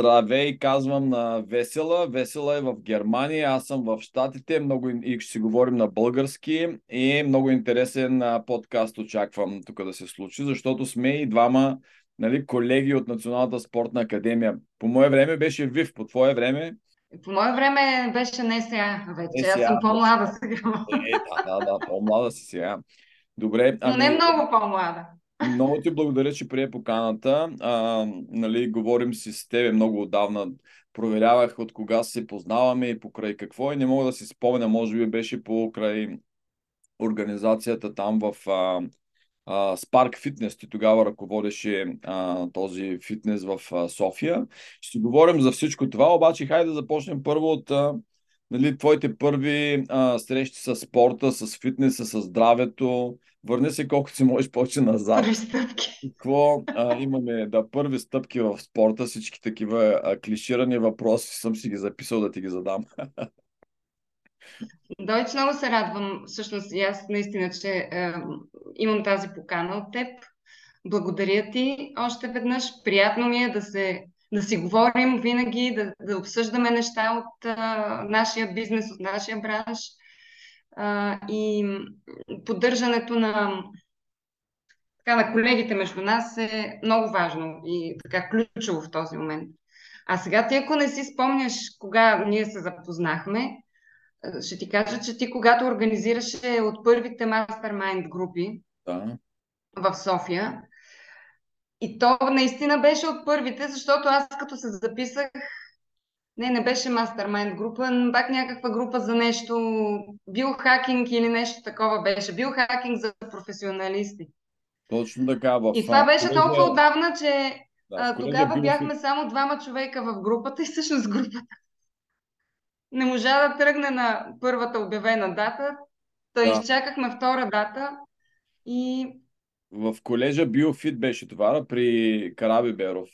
Здравей, казвам на Весела. Весела е в Германия, аз съм в Штатите, много и ще си говорим на български и много интересен подкаст очаквам тук да се случи, защото сме и двама нали, колеги от Националната спортна академия. По мое време беше ВИВ, по твое време? По мое време беше не сега вече, аз съм по-млада сега. Е, да, да, да, по-млада си сега. Добре. Ами... Но не ами- много по-млада. Много ти благодаря, че прие поканата. А, нали, говорим си с тебе много отдавна. Проверявах от кога се познаваме и покрай какво и не мога да си спомня, може би беше покрай организацията там в а, а, Spark Fitness. Ти тогава ръководеше а, този фитнес в а, София. Ще говорим за всичко това, обаче хайде да започнем първо от а, нали, твоите първи а, срещи с спорта, с фитнеса, с здравето. Върни се колкото си можеш повече назад. Първи стъпки. Какво а, имаме? Да, първи стъпки в спорта, всички такива а, клиширани въпроси съм си ги записал да ти ги задам. Дойч, много се радвам. Всъщност и аз наистина, че е, имам тази покана от теб. Благодаря ти още веднъж. Приятно ми е да се да си говорим винаги, да, да обсъждаме неща от а, нашия бизнес, от нашия бранш а, и поддържането на, така, на колегите между нас е много важно и така ключово в този момент. А сега ти, ако не си спомняш кога ние се запознахме, ще ти кажа, че ти когато организираше от първите мастермайнд групи да. в София, и то наистина беше от първите, защото аз като се записах, не, не беше мастермайнд група, пак някаква група за нещо, биохакинг или нещо такова беше. Биохакинг за професионалисти. Точно така. В... И това беше толкова отдавна, че да, а, тогава бяхме само двама човека в групата и всъщност групата не можа да тръгне на първата обявена дата. Та да. изчакахме втора дата и в колежа Биофит беше това, при Караби Беров.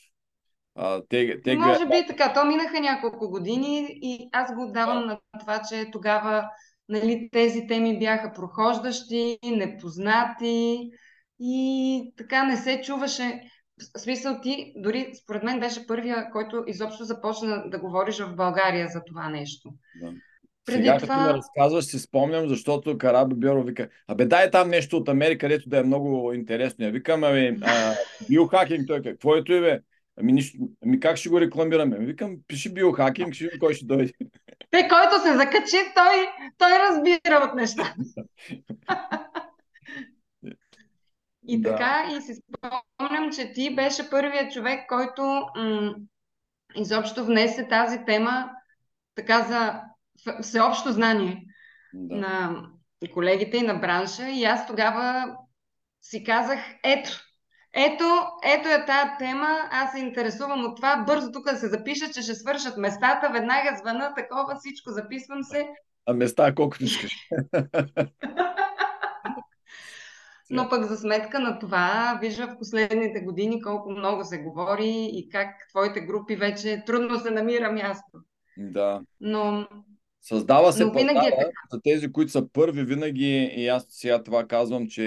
А, те, те Може би така. То минаха няколко години и аз го отдавам да. на това, че тогава нали, тези теми бяха прохождащи, непознати и така не се чуваше. В смисъл ти, дори според мен беше първия, който изобщо започна да говориш в България за това нещо. Да. Преди Сега, това... като ме разказваш, си спомням, защото Караби Бюро вика, абе дай там нещо от Америка, където да е много интересно. Я викам, ами, биохакинг, той какво е той, бе? Ами, нищо, ами как ще го рекламираме? Ами, викам, пиши биохакинг, ще видим кой ще дойде. Те, който се закачи, той, той разбира от неща. и да. така, и си спомням, че ти беше първият човек, който м- изобщо внесе тази тема така за всеобщо знание да. на колегите и на бранша. И аз тогава си казах, ето, ето, ето е тази тема, аз се интересувам от това, бързо тук да се запиша, че ще свършат местата, веднага звъна, такова, всичко, записвам се. А места колкото искаш. Но пък за сметка на това, вижда в последните години колко много се говори и как твоите групи вече трудно се намира място. Да. Но Създава се пазара е за тези, които са първи винаги и аз сега това казвам, че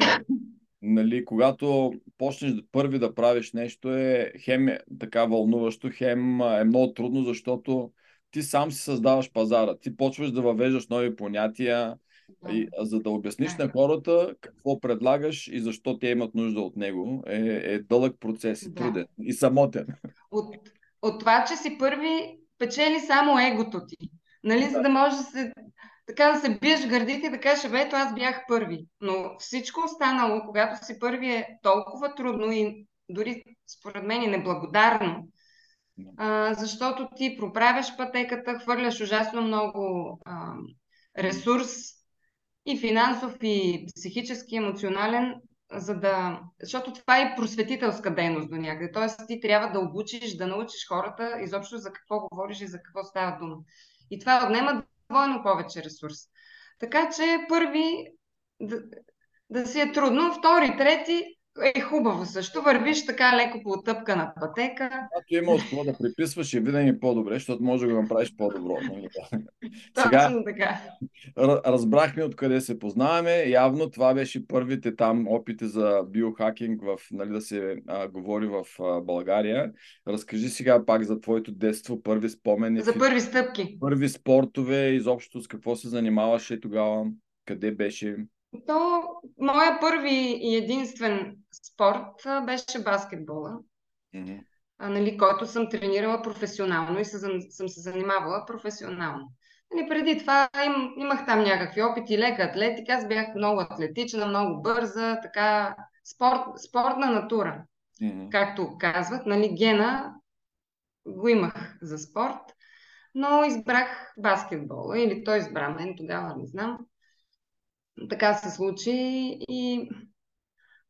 нали, когато почнеш първи да правиш нещо е хем е така вълнуващо, хем е много трудно, защото ти сам си създаваш пазара. Ти почваш да въвеждаш нови понятия, да. и, за да обясниш да. на хората какво предлагаш и защо те имат нужда от него. Е, е дълъг процес и труден да. и самотен. От, от това, че си първи, печели само егото ти. Нали, за да може да се, така да се биеш гърдите и да кажеш, ето аз бях първи. Но всичко останало, когато си първи е толкова трудно и дори според мен е неблагодарно, а, защото ти проправяш пътеката, хвърляш ужасно много а, ресурс и финансов, и психически, емоционален, за да... Защото това е просветителска дейност до някъде. Тоест ти трябва да обучиш, да научиш хората изобщо за какво говориш и за какво става дума. И това отнема двойно повече ресурс. Така че първи да, да си е трудно, втори, трети, е хубаво също. Вървиш така леко по отъпкана пътека. Когато има от какво да приписваш, е винаги по-добре, защото може да го направиш по-добро. Нали? Сега, така. разбрахме откъде се познаваме. Явно това беше първите там опити за биохакинг, в, нали, да се а, говори в а, България. Разкажи сега пак за твоето детство, първи спомени. За първи стъпки. Първи спортове, изобщо с какво се занимаваше тогава, къде беше? То, моя първи и единствен спорт беше баскетбола, mm-hmm. а, нали, който съм тренирала професионално и съм се занимавала професионално. Нали, преди това им, имах там някакви опити, лека атлетика, аз бях много атлетична, много бърза, така спорт, спортна натура, mm-hmm. както казват. Нали, гена го имах за спорт, но избрах баскетбола или той избра мен тогава, не знам така се случи и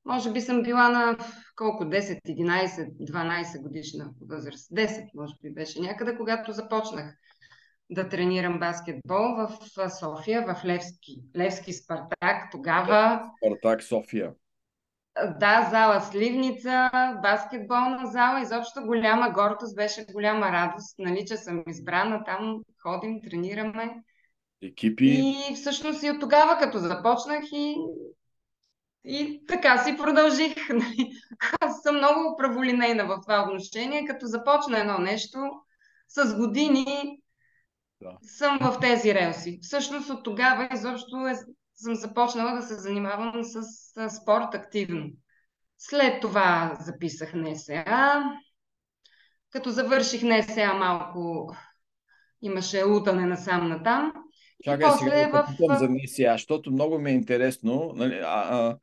може би съм била на колко 10, 11, 12 годишна възраст. 10 може би беше някъде, когато започнах да тренирам баскетбол в София, в Левски. Левски Спартак тогава. Спартак София. Да, зала Сливница, баскетболна зала, изобщо голяма гордост, беше голяма радост, нали, че съм избрана там, ходим, тренираме екипи. И всъщност и от тогава, като започнах и, и така си продължих. Нали? Аз съм много праволинейна в това отношение. Като започна едно нещо, с години да. съм в тези релси. Всъщност от тогава изобщо е, съм започнала да се занимавам с, с спорт активно. След това записах НСА. Като завърших НСА малко имаше лутане насам натам. Чакай сега да в... за НСА, защото много ми е интересно. Нали, а, а,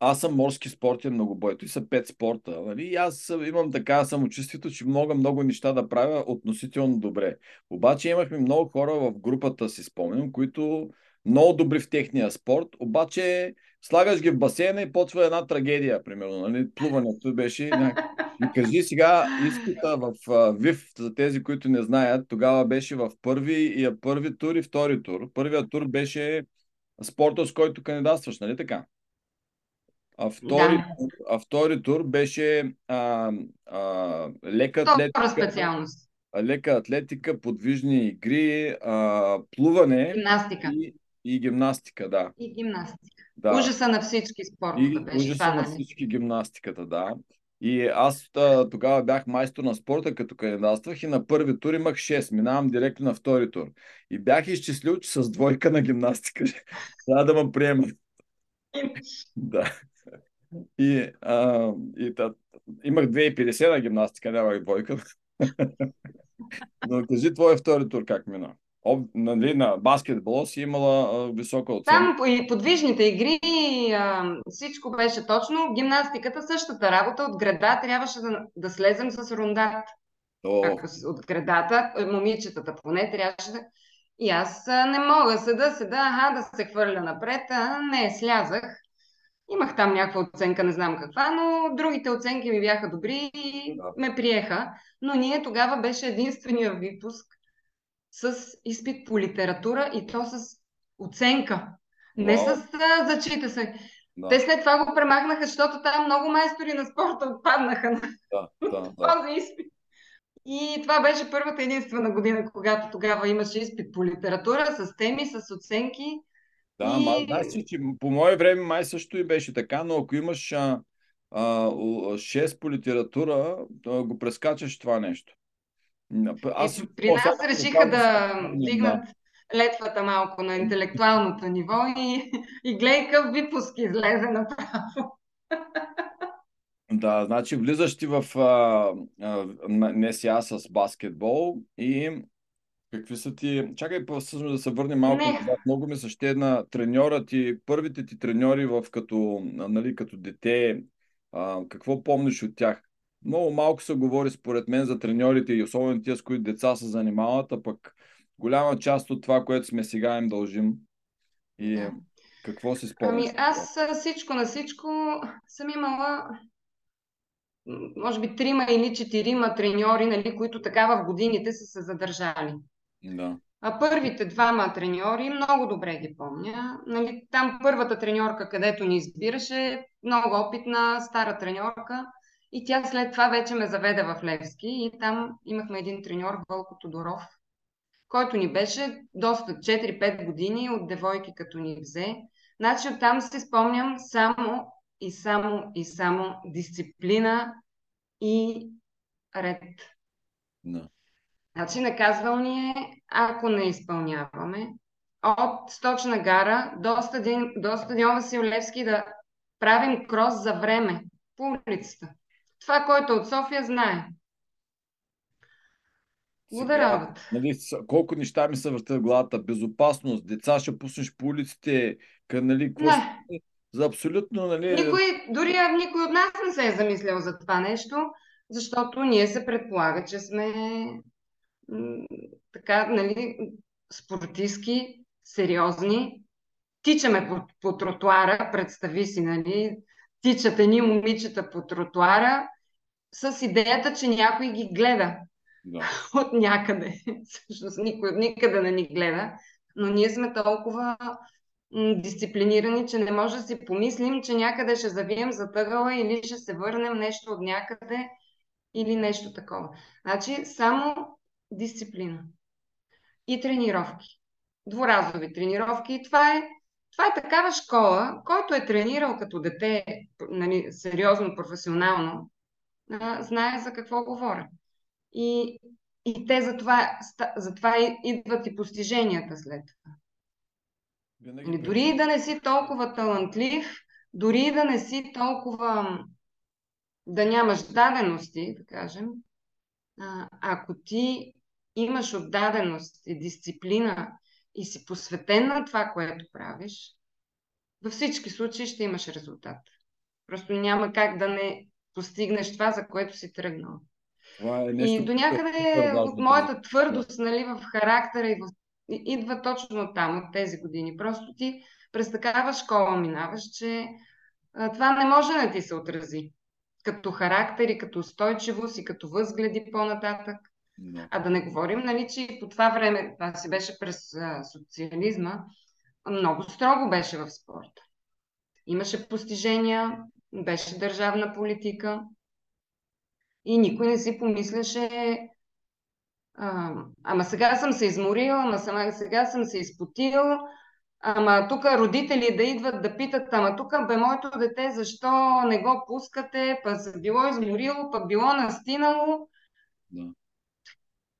аз съм морски спортен многобой. Той са пет спорта. Нали? И аз имам така самочувствието, че много, много неща да правя относително добре. Обаче имахме много хора в групата, си спомням, които много добри в техния спорт, обаче слагаш ги в басейна и почва една трагедия, примерно. Нали? Плуването беше. И кажи сега, изпита в ВИВ, за тези, които не знаят, тогава беше в първи, и първи тур и втори тур. Първият тур беше спорта, с който кандидатстваш, нали така? А втори, да. а втори тур беше а, а, лека атлетика. специалност. Лека атлетика, подвижни игри, а, плуване. Гимнастика. И, и гимнастика, да. И гимнастика. Да. Ужаса на всички спортове и, беше. Ужаса това, на всички гимнастиката, да. И аз тогава бях майстор на спорта, като кандидатствах и на първи тур имах 6. Минавам директно на втори тур. И бях изчислил, че с двойка на гимнастика трябва да ме приемат. да. И, а, и та, имах 2,50 на гимнастика, нямах двойка. Но кажи твой втори тур как мина об, нали, на баскетбол си имала а, висока оценка. Там и подвижните игри, а, всичко беше точно. Гимнастиката същата работа. От града трябваше да, да слезем с рундат. Ако, от градата, момичетата поне трябваше да... И аз а, не мога седа, седа, аха, да се хвърля напред. А, не, слязах. Имах там някаква оценка, не знам каква, но другите оценки ми бяха добри и да. ме приеха. Но ние тогава беше единствения випуск, с изпит по литература и то с оценка. Не wow. с а, зачита се. Да. Те след това го премахнаха, защото там много майстори на спорта отпаднаха на да, да, да. този изпит. И това беше първата единствена година, когато тогава имаше изпит по литература с теми, с оценки. Да, и... ма, знаеш че по мое време май също и беше така, но ако имаш а, а, 6 по литература, го прескачаш това нещо. Аз и при нас решиха да дигнат летвата малко на интелектуалното ниво и, и гледай какъв випуск излезе направо. Да, значи влизаш ти в а, а, НСА с баскетбол и какви са ти... Чакай да се върнем малко назад. Много ми се ще една треньора ти, първите ти треньори в като, нали, като дете, а, какво помниш от тях? Много малко се говори според мен за треньорите и особено тия, с които деца се занимават, а пък голяма част от това, което сме сега им дължим. И да. какво си спомняш? Ами аз всичко на всичко съм имала може би трима или четирима треньори, нали, които така в годините са се задържали. Да. А първите двама треньори, много добре ги помня. Нали, там първата треньорка, където ни избираше, много опитна, стара треньорка. И тя след това вече ме заведе в Левски и там имахме един треньор, Вълко Тодоров, който ни беше доста 4-5 години от девойки, като ни взе. Значи оттам си спомням само и само и само дисциплина и ред. No. Значи наказвал ни е, ако не изпълняваме, от Сточна гара до, стадион, до стадион Васил Левски да правим крос за време по улицата. Това, който от София знае. Луда работа. Нали, колко неща ми се въртят в главата. Безопасност, деца ще пуснеш по улиците, нали, не. за абсолютно... Нали... Никой, дори никой от нас не се е замислял за това нещо, защото ние се предполага, че сме така, нали, спортистки, сериозни. Тичаме по, по тротуара, представи си, нали, тичат едни момичета по тротуара с идеята, че някой ги гледа. Да. От някъде. Всъщност никой никъде не ни гледа. Но ние сме толкова дисциплинирани, че не може да си помислим, че някъде ще завием за тъгъла или ще се върнем нещо от някъде или нещо такова. Значи само дисциплина и тренировки. Дворазови тренировки. И това е, това е такава школа, който е тренирал като дете нали, сериозно, професионално, знае за какво говоря. И, и те затова, затова идват и постиженията след това. Винаги нали, дори да не си толкова талантлив, дори да не си толкова да нямаш дадености, да кажем, а, ако ти имаш отдаденост и дисциплина и си посветен на това, което правиш, във всички случаи ще имаш резултат. Просто няма как да не постигнеш това, за което си тръгнал. Това е нещо, и до някъде от моята твърдост нали, в характера и в... идва точно там, от тези години. Просто ти през такава школа минаваш, че а, това не може да ти се отрази. Като характер и като устойчивост и като възгледи по-нататък. А да не говорим, нали, че по това време, това си беше през а, социализма, много строго беше в спорта. Имаше постижения, беше държавна политика и никой не си помисляше а, ама сега съм се изморил, ама сега съм се изпотил, ама тук родители да идват да питат, ама тук бе моето дете, защо не го пускате, па се било изморило, па било настинало. Да.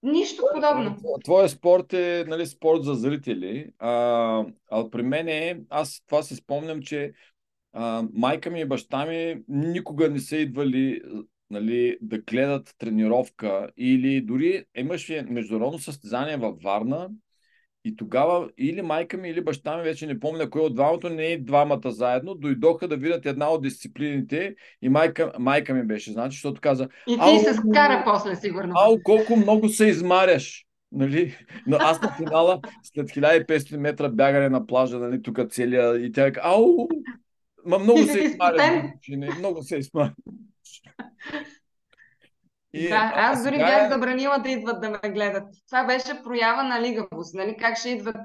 Нищо подобно. Твоя спорт е нали, спорт за зрители. А, а при мен е, аз това си спомням, че а, майка ми и баща ми никога не са идвали нали, да гледат тренировка или дори имаше международно състезание във Варна и тогава или майка ми, или баща ми, вече не помня кой от двамата, не и двамата заедно, дойдоха да видят една от дисциплините и майка, майка ми беше, значи, защото каза... И ти се скара после, сигурно. Ау, колко много се измаряш! Нали? Но аз на финала, след 1500 метра бягане на плажа, нали, тук целия, и тя ау, ма много се измаряш. Много се измаряш. И, да, аз дори бях е... забранила да идват да ме гледат. Това беше проява на лигавост. Нали? Как ще идват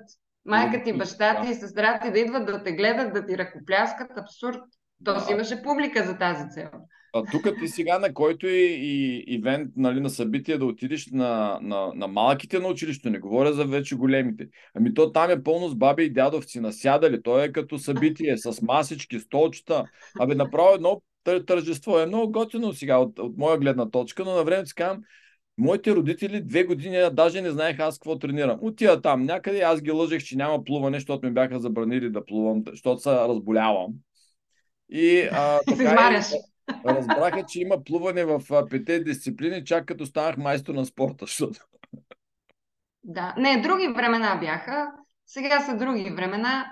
майка ти, баща ти и сестра ти да идват да те гледат, да ти ръкопляскат? Абсурд. То си имаше публика за тази цел. А тук ти сега на който и, и ивент нали, на събитие да отидеш на, на, на малките на училище, не говоря за вече големите. Ами то там е пълно с баби и дядовци насядали. То е като събитие с масички, столчета. Абе направо едно тържество. Е много готино сега от, от моя гледна точка, но на времето си казвам, моите родители две години даже не знаеха аз какво тренирам. Отида там някъде, аз ги лъжех, че няма плуване, защото ми бяха забранили да плувам, защото се разболявам. И а, така и, разбраха, че има плуване в пете дисциплини, чак като станах майстор на спорта. Защото... Да, не, други времена бяха. Сега са други времена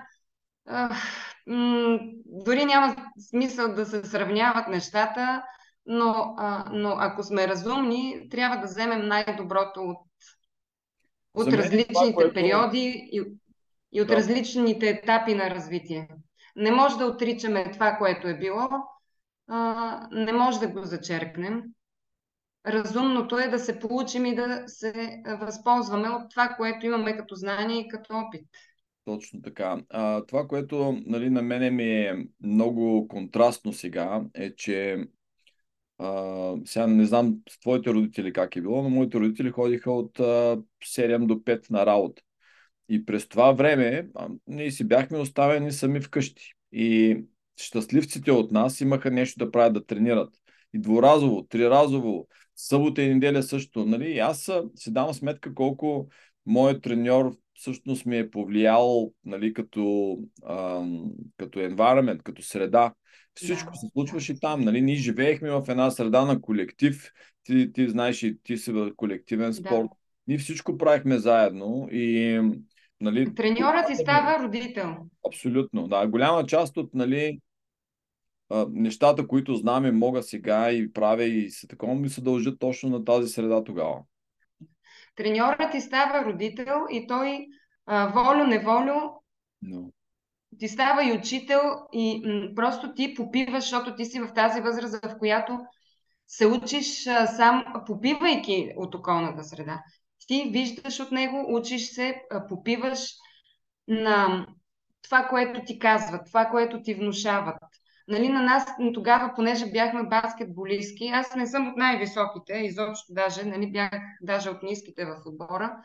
м- дори няма смисъл да се сравняват нещата, но, а, но ако сме разумни, трябва да вземем най-доброто от, от различните това, което... периоди и, и от да. различните етапи на развитие. Не може да отричаме това, което е било, а, не може да го зачеркнем. разумното е да се получим и да се възползваме от това, което имаме като знание и като опит. Точно така. А, това, което нали, на мене ми е много контрастно сега, е, че а, сега не знам с твоите родители как е било, но моите родители ходиха от а, 7 до 5 на работа. И през това време а, ние си бяхме оставени сами вкъщи. И щастливците от нас имаха нещо да правят, да тренират. И дворазово, триразово, събота и неделя също. Нали? И аз си давам сметка колко моят треньор всъщност ми е повлиял нали, като, ам, като environment, като среда. Всичко да, се случваше там. Нали? Ние живеехме в една среда на колектив. Ти, ти знаеш и ти си в колективен спорт. Да. Ние всичко правихме заедно и Нали, Треньорът ти става родител. Абсолютно, да. Голяма част от нали, нещата, които знаме, мога сега и правя и се такова, ми се дължат точно на тази среда тогава. Треньорът ти става родител и той волю-неволю no. ти става и учител и м- просто ти попиваш, защото ти си в тази възраст, в която се учиш а, сам, попивайки от околната среда. Ти виждаш от него, учиш се, а, попиваш на това, което ти казват, това, което ти внушават. Нали, на нас тогава, понеже бяхме баскетболистки, аз не съм от най-високите, изобщо даже, нали, бях даже от ниските в отбора,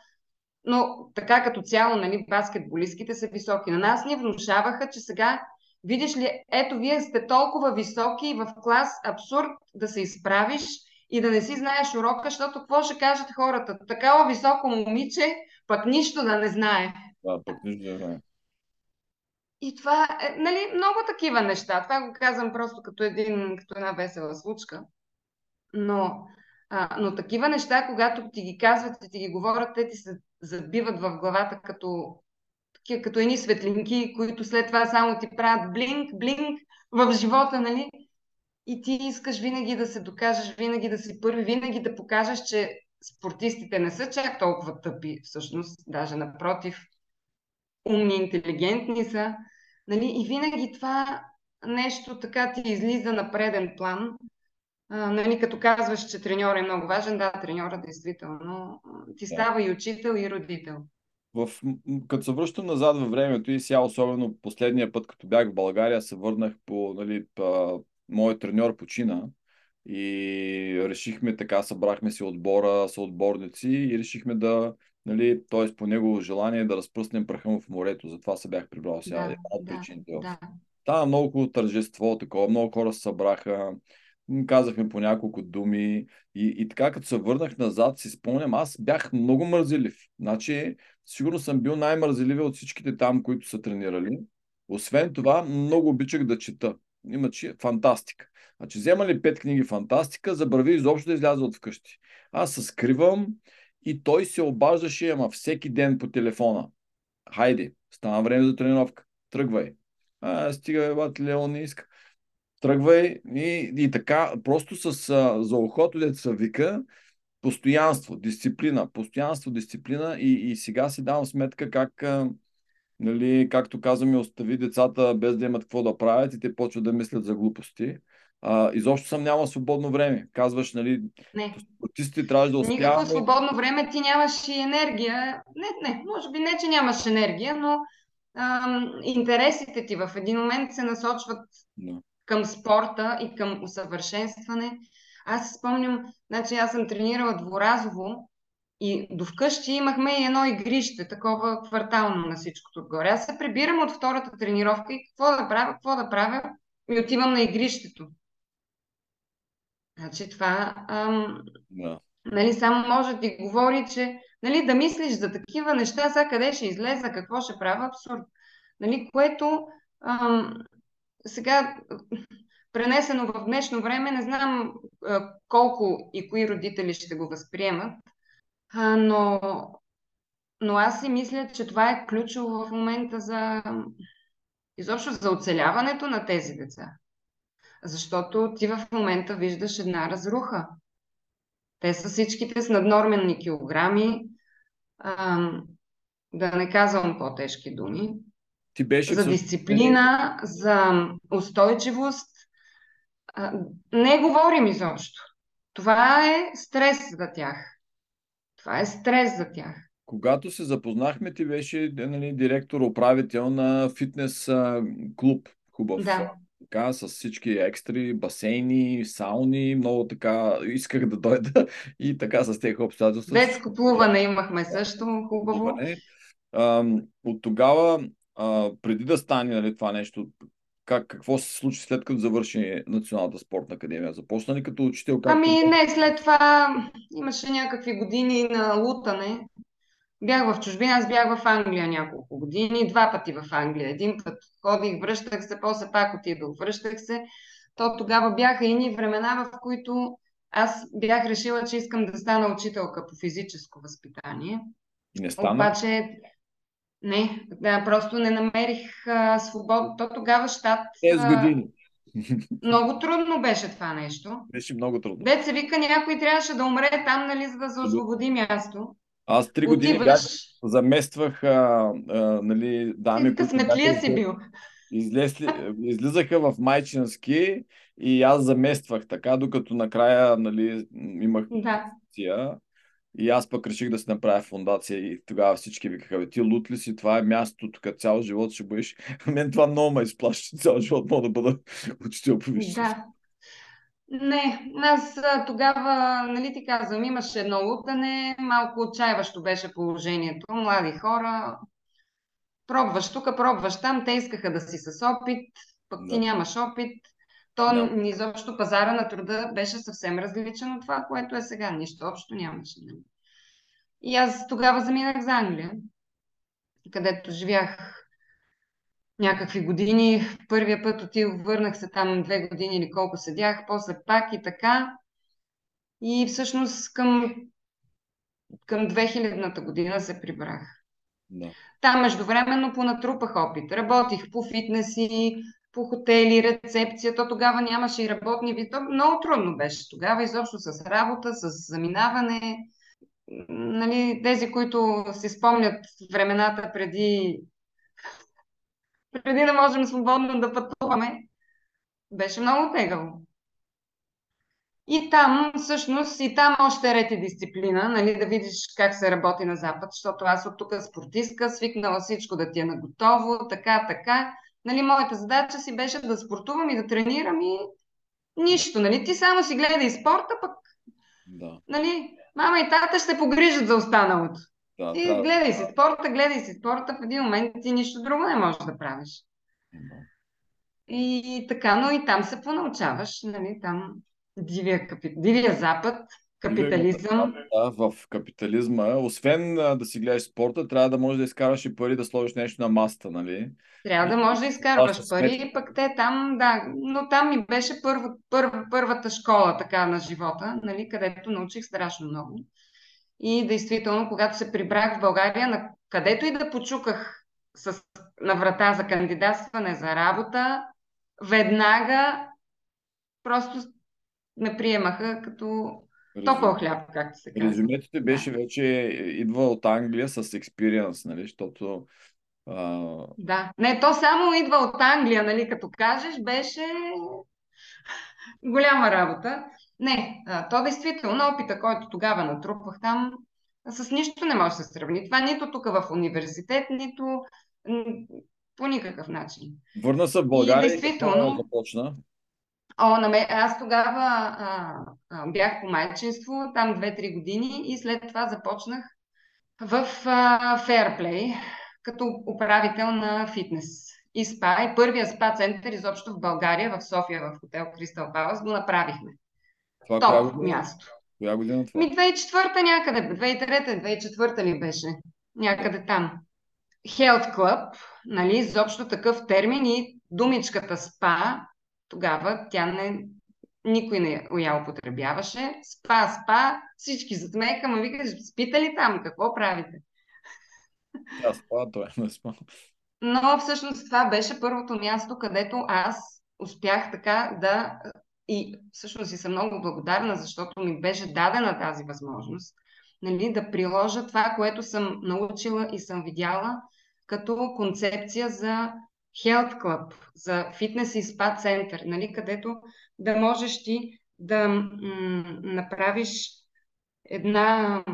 но така като цяло, нали, баскетболистките са високи. На нас ни внушаваха, че сега, видиш ли, ето вие сте толкова високи и в клас абсурд да се изправиш и да не си знаеш урока, защото какво ще кажат хората? Такава високо момиче, пък нищо да не знае. Да, пък нищо да не знае. И това е, нали, много такива неща. Това го казвам просто като, един, като една весела случка. Но, а, но такива неща, когато ти ги казват и ти ги говорят, те ти се забиват в главата като, като едни светлинки, които след това само ти правят блинк, блинк в живота, нали? И ти искаш винаги да се докажеш, винаги да си първи, винаги да покажеш, че спортистите не са чак толкова тъпи, всъщност, даже напротив, умни, интелигентни са. Нали? И винаги това нещо така ти излиза на преден план. А, нали, като казваш, че треньор е много важен, да, треньора действително ти става и учител, и родител. В, като се връщам назад във времето и сега, особено последния път, като бях в България, се върнах по, нали, по моят треньор почина и решихме така, събрахме си отбора, съотборници и решихме да нали, т.е. по негово желание да разпръснем праха му в морето. Затова се бях прибрал сега. Да, от да, причините. Да. Та, много тържество, такова, много хора се събраха, казахме по няколко думи и, и така като се върнах назад, си спомням, аз бях много мързелив. Значи, сигурно съм бил най-мързеливия от всичките там, които са тренирали. Освен това, много обичах да чета. Има че фантастика. Значи, взема ли пет книги фантастика, забрави изобщо да изляза от вкъщи. Аз се скривам, и той се обаждаше, ама всеки ден по телефона. Хайде, стана време за тренировка. Тръгвай. А, стига, бе, Леон не иска. Тръгвай и, и така, просто с а, за ухото деца вика, постоянство, дисциплина, постоянство, дисциплина и, и сега си давам сметка как, а, нали, както казваме, остави децата без да имат какво да правят и те почват да мислят за глупости а, изобщо съм нямал свободно време. Казваш, нали, не. спортистите трябваше да успяват. Никакво свободно време, ти нямаш и енергия. Не, не, може би не, че нямаш енергия, но ам, интересите ти в един момент се насочват no. към спорта и към усъвършенстване. Аз спомням, значи аз съм тренирала дворазово и до вкъщи имахме и едно игрище, такова квартално на всичкото отгоре. Аз се прибирам от втората тренировка и какво да правя, какво да правя, и отивам на игрището. Значи това ам, да. нали, само може да ти говори, че нали, да мислиш за такива неща, сега къде ще излеза, какво ще правя, абсурд. Нали, което ам, сега пренесено в днешно време, не знам а, колко и кои родители ще го възприемат, а, но, но аз си мисля, че това е ключово в момента за изобщо за оцеляването на тези деца. Защото ти в момента виждаш една разруха. Те са всичките с наднорменни килограми, ам, да не казвам по-тежки думи. Ти беше за дисциплина, за устойчивост. А, не говорим изобщо. това е стрес за тях. Това е стрес за тях. Когато се запознахме, ти беше нали, директор, управител на фитнес а, клуб. Хубав. Да. Така, с всички екстри, басейни, сауни, много така исках да дойда и така с тези обстоятелства. Детско плуване имахме също, хубаво. Плуване. А, от тогава, а, преди да стане нали, това нещо, как, какво се случи след като завърши Националната спортна академия? Започна ли като учител? Както... Ами не, след това имаше някакви години на лутане. Бях в чужбина, аз бях в Англия няколко години, два пъти в Англия. Един път ходих, връщах се, после пак отидох, връщах се. То тогава бяха ини времена, в които аз бях решила, че искам да стана учителка по физическо възпитание. Не стана? Обаче не, да, просто не намерих а, свобода. То тогава щат... 6 години. Много трудно беше това нещо. Беше много трудно. Дет се вика, някой трябваше да умре там, нали, за да се освободи място. Аз три години бях, замествах а, а, нали, дами, които Късметлия си бил. Излезли, излизаха в майчински и аз замествах така, докато накрая нали, имах да. И аз пък реших да си направя фундация и тогава всички викаха, бе, ти лут ли си, това е място, тук цял живот ще бъдеш. Мен това много ме изплаща, цял живот мога да бъда учител по Да. Не, аз тогава, нали ти казвам, имаше едно лутане, малко отчаиващо беше положението. Млади хора, пробваш тук, пробваш там, те искаха да си с опит, пък да. ти нямаш опит. То да. изобщо пазара на труда беше съвсем различен от това, което е сега. Нищо общо нямаше. Нали? И аз тогава заминах за Англия, където живях някакви години. Първия път отидох, върнах се там две години или колко седях, после пак и така. И всъщност към, към 2000-та година се прибрах. Да. Там междувременно понатрупах опит. Работих по фитнеси, по хотели, рецепция. То тогава нямаше и работни вид. Много трудно беше тогава, изобщо с работа, с заминаване. Нали, тези, които си спомнят времената преди преди да можем свободно да пътуваме, беше много тегаво. И там, всъщност, и там още ред и дисциплина, нали, да видиш как се работи на Запад, защото аз от тук спортистка, свикнала всичко да ти е наготово, така, така. Нали, моята задача си беше да спортувам и да тренирам и нищо. Нали, ти само си гледай спорта, пък да. нали, мама и тата ще се за останалото. Да, и трябва... гледай си спорта, гледай си спорта, в един момент ти нищо друго не можеш да правиш. Да. И така, но и там се понаучаваш, нали, там дивия, капи... дивия запад, капитализъм. Да, в капитализма, освен да си гледаш спорта, трябва да можеш да изкараш и пари да сложиш нещо на маста, нали? Трябва да можеш да изкарваш пари, и пък те там, да, но там ми беше първо, първ, първата школа така на живота, нали, където научих страшно много. И действително, когато се прибрах в България, на където и да почуках с, на врата за кандидатстване за работа, веднага просто ме приемаха като топъл хляб, както се казва. Резюмето ти беше вече идва от Англия с експириенс, нали, защото... А... Да, не, то само идва от Англия, нали, като кажеш, беше голяма работа. Не, то действително опита, който тогава натрупах там, с нищо не може да се сравни. Това нито тук в университет, нито по никакъв начин. Върна се в България и действително започна. О, на ме, аз тогава а, а, бях по майчинство, там 2-3 години и след това започнах в а, Fairplay като управител на фитнес и спа. И първия спа център изобщо в България, в София, в хотел Кристал Палас, го направихме. Това Топ място. Коя година това? Ми 2004 някъде, 2003-2004 ли беше? Някъде там. Health Club, нали, изобщо такъв термин и думичката спа, тогава тя не, никой не я употребяваше. Спа, спа, всички затмеха, ма викаш, спите ли там, какво правите? Да, спа, той е не спа. Но всъщност това беше първото място, където аз успях така да и всъщност и съм много благодарна, защото ми беше дадена тази възможност нали, да приложа това, което съм научила и съм видяла като концепция за Health Club, за фитнес и спа център, нали, където да можеш ти да м- направиш една,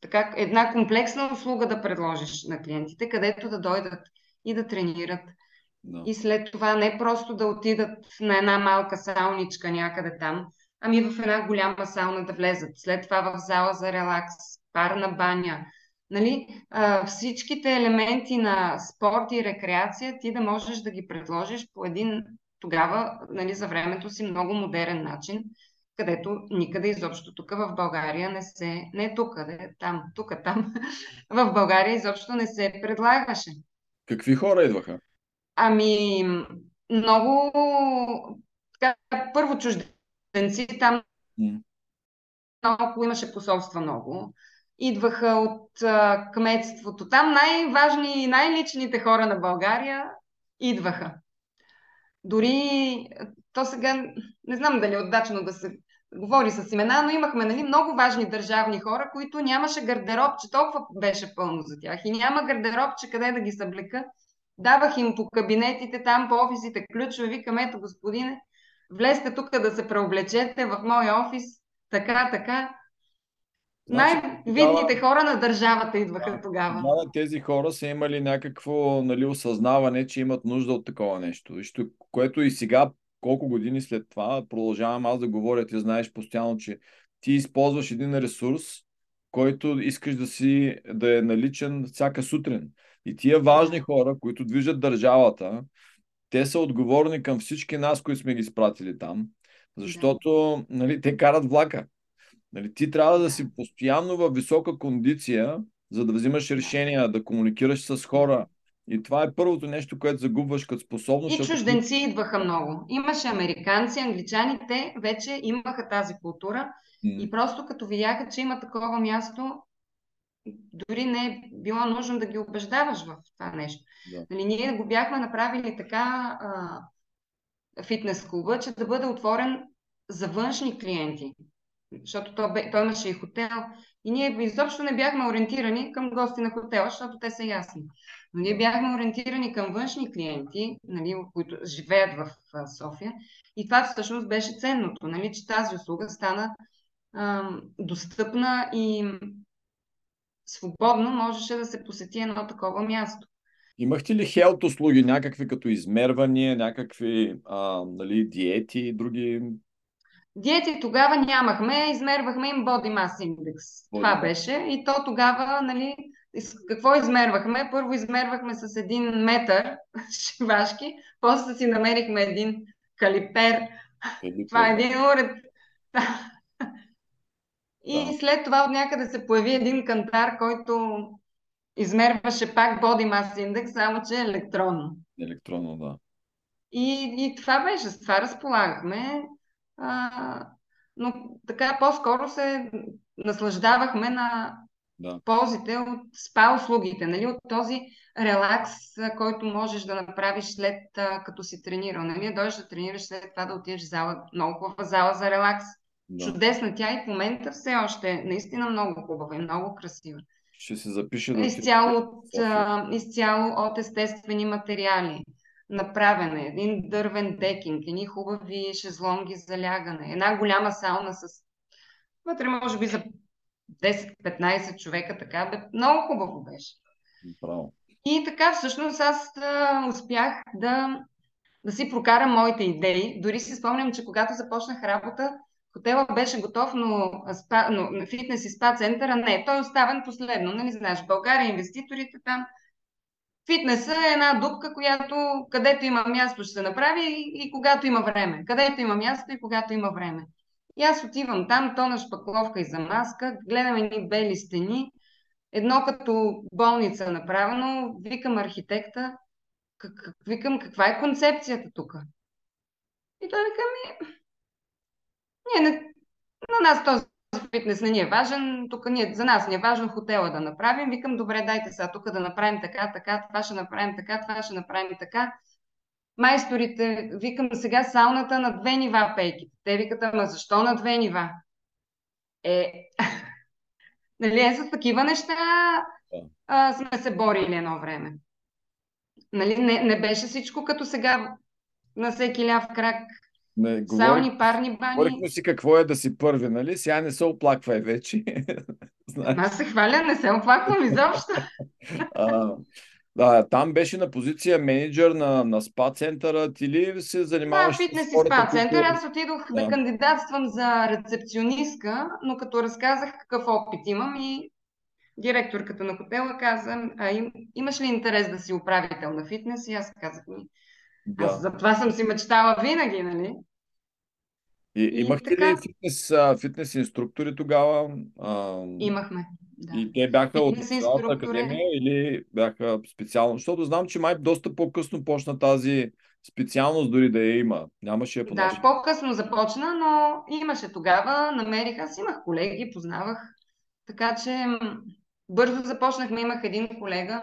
така, една комплексна услуга да предложиш на клиентите, където да дойдат и да тренират. No. И след това не просто да отидат на една малка сауничка някъде там, ами в една голяма сауна да влезат. След това в зала за релакс, парна баня. Нали? А, всичките елементи на спорт и рекреация ти да можеш да ги предложиш по един тогава нали, за времето си много модерен начин, където никъде изобщо тук в България не се, не тук, де, там, тук, там, в България изобщо не се предлагаше. Какви хора идваха? Ами, много, така, първо чужденци, там mm. много имаше посолства много. Идваха от а, кметството. Там най-важни и най-личните хора на България идваха. Дори то сега, не знам дали е удачно да се говори с имена, но имахме нали, много важни държавни хора, които нямаше гардероб, че толкова беше пълно за тях. И няма гардероб, че къде да ги съблека. Давах им по кабинетите, там по офисите ключове, викам, ето господине, влезте тук да се преоблечете в моя офис, така, така. Значи, Най-видните хора на държавата идваха да, тогава. Тогава тези хора са имали някакво нали, осъзнаване, че имат нужда от такова нещо. Което и сега, колко години след това, продължавам аз да говоря, ти знаеш постоянно, че ти използваш един ресурс, който искаш да си да е наличен всяка сутрин. И тия важни хора, които движат държавата, те са отговорни към всички нас, които сме ги спратили там, защото да. нали, те карат влака. Нали, ти трябва да си постоянно в висока кондиция, за да взимаш решения, да комуникираш с хора. И това е първото нещо, което загубваш като способност. И чужденци ти... идваха много. Имаше американци, англичани, те вече имаха тази култура mm. и просто като видяха, че има такова място, дори не е било нужно да ги убеждаваш в това нещо. Да. Нали, ние го бяхме направили така а, фитнес клуба, че да бъде отворен за външни клиенти защото той, бе, той имаше и хотел. И ние изобщо не бяхме ориентирани към гости на хотела, защото те са ясни. Но ние бяхме ориентирани към външни клиенти, нали, които живеят в София. И това всъщност беше ценното, нали, че тази услуга стана а, достъпна и свободно можеше да се посети едно такова място. Имахте ли хелт услуги, някакви като измервания, някакви а, нали, диети и други Диети тогава нямахме, измервахме им Body Mass Index. Това беше. И то тогава, нали, какво измервахме? Първо измервахме с един метър шивашки, после си намерихме един калипер. Калипер. Това е един уред. И да. след това от някъде се появи един кантар, който измерваше пак Body Mass Index, само че електронно. Електронно, да. И, и това беше, с това разполагахме. А, но така по-скоро се наслаждавахме на да. ползите от спа услугите, нали? от този релакс, който можеш да направиш след като си тренирал. Нали? Дойдеш да тренираш след това да отидеш в зала, много хубава зала за релакс. Да. Чудесна тя и в момента все още е наистина много хубава и много красива. Ще се запише да изцяло от, изцяло от естествени материали направена, един дървен декинг, едни хубави шезлонги за лягане, една голяма сауна с вътре може би за 10-15 човека, така бе, много хубаво беше. Право. И така всъщност аз а, успях да, да си прокарам моите идеи. Дори си спомням, че когато започнах работа, хотела беше готов, но, спа, но фитнес и спа центъра не. Той е оставен последно. Нали знаеш, България инвеститорите там Фитнеса е една дупка, която където има място ще се направи и, и когато има време. Където има място и когато има време. И аз отивам там, то на шпакловка и за маска, гледам едни бели стени, едно като болница направено, викам архитекта, как, викам каква е концепцията тук. И той вика ми, ние не, на нас този фитнес не ни е важен, тук ние, за нас не е важно хотела да направим. Викам, добре, дайте сега тук да направим така, така, това ще направим така, това ще направим така. Майсторите, викам сега сауната на две нива пейките. Те викат, ама защо на две нива? Е, нали, е с такива неща а, сме се борили едно време. Нали, не, не беше всичко като сега на всеки ляв крак Не, Сауни, говорих, парни бани. говорихме си какво е да си първи, нали? Сега не се оплаквай вече. Знаеш. Аз се хваля, не се оплаквам изобщо. А, да, там беше на позиция менеджер на, на спа центъра. Ти ли се Да, занимаваш фитнес с и спа център. Аз отидох Да. да кандидатствам за рецепционистка, но като разказах какъв опит имам и директорката на хотела каза, а им, имаш ли интерес да си управител на фитнес? И аз казах ми, аз Да. за това съм си мечтала винаги, нали? И, И имахте така. ли фитнес, фитнес инструктори тогава? А, Имахме. Да. И те бяха от Фитнес Националната инструктори. академия или бяха специално? Защото знам, че май доста по-късно почна тази специалност, дори да я има. Нямаше я по Да, по-късно започна, но имаше тогава, намерих, аз имах колеги, познавах, така че бързо започнахме, имах един колега,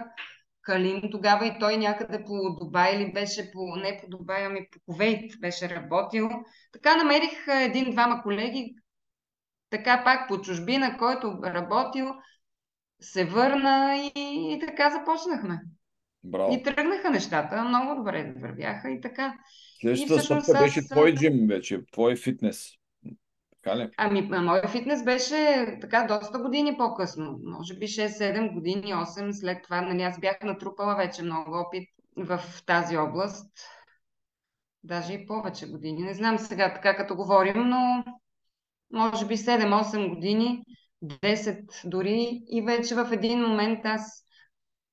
Калин, тогава и той някъде по Дубай или беше по, не по Дубай, ами по Кувейт беше работил. Така намерих един-двама колеги, така пак по чужбина, който работил, се върна и, и така започнахме. Браво. И тръгнаха нещата, много добре вървяха и така. Следващата всъщност стъпка беше аз, твой джим вече, твой фитнес. Така ли? Ами, а моят фитнес беше така доста години по-късно. Може би 6-7 години, 8 след това. Нали, аз бях натрупала вече много опит в тази област. Даже и повече години. Не знам сега така като говорим, но може би 7-8 години, 10 дори. И вече в един момент аз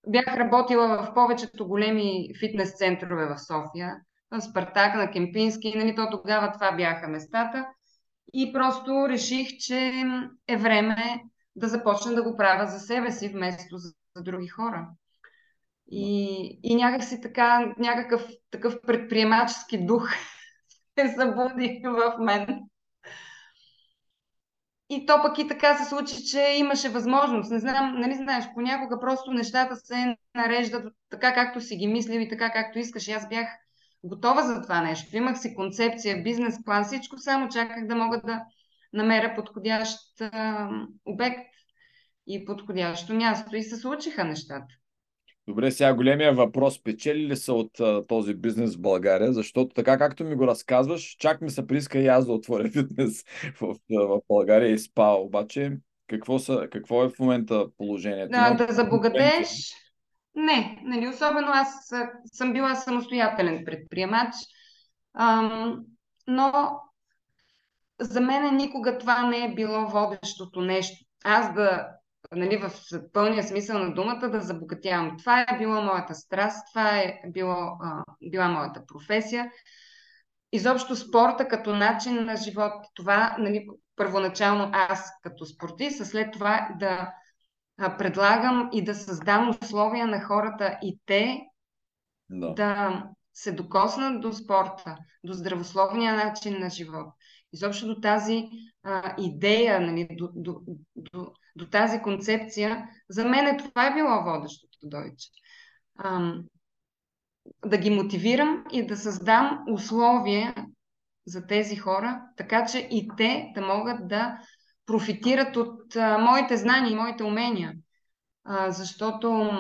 бях работила в повечето големи фитнес центрове в София. В Спартак, на Кемпински, нали, то тогава това бяха местата. И просто реших, че е време да започна да го правя за себе си, вместо за, за други хора. И, и някак си така, някакъв такъв предприемачески дух се събуди в мен. И то пък и така се случи, че имаше възможност. Не знам, нали знаеш, понякога просто нещата се нареждат така, както си ги мислил и така, както искаш. И аз бях готова за това нещо. Имах си концепция, бизнес план, всичко, само чаках да мога да намеря подходящ а, обект и подходящо място. И се случиха нещата. Добре, сега големия въпрос. Печели ли са от а, този бизнес в България? Защото така както ми го разказваш, чак ми се прииска и аз да отворя фитнес в, в България и спа. Обаче, какво, са, какво е в момента положението? Да, да конкуренция? Не, нали, особено аз съм била самостоятелен предприемач, ам, но за мен никога това не е било водещото нещо. Аз да, нали, в пълния смисъл на думата, да забогатявам. Това е било моята страст, това е било, а, била моята професия. Изобщо спорта като начин на живот, това, нали, първоначално аз като спортист, а след това да предлагам и да създам условия на хората и те Да. да се докоснат до спорта, до здравословния начин на живот. Изобщо до тази а, идея, нали, до, до, до, до тази концепция, за мен това е било водещото, Дойче. Ам, да ги мотивирам и да създам условия за тези хора, така че и те да могат да профитират от а, моите знания и моите умения. А, защото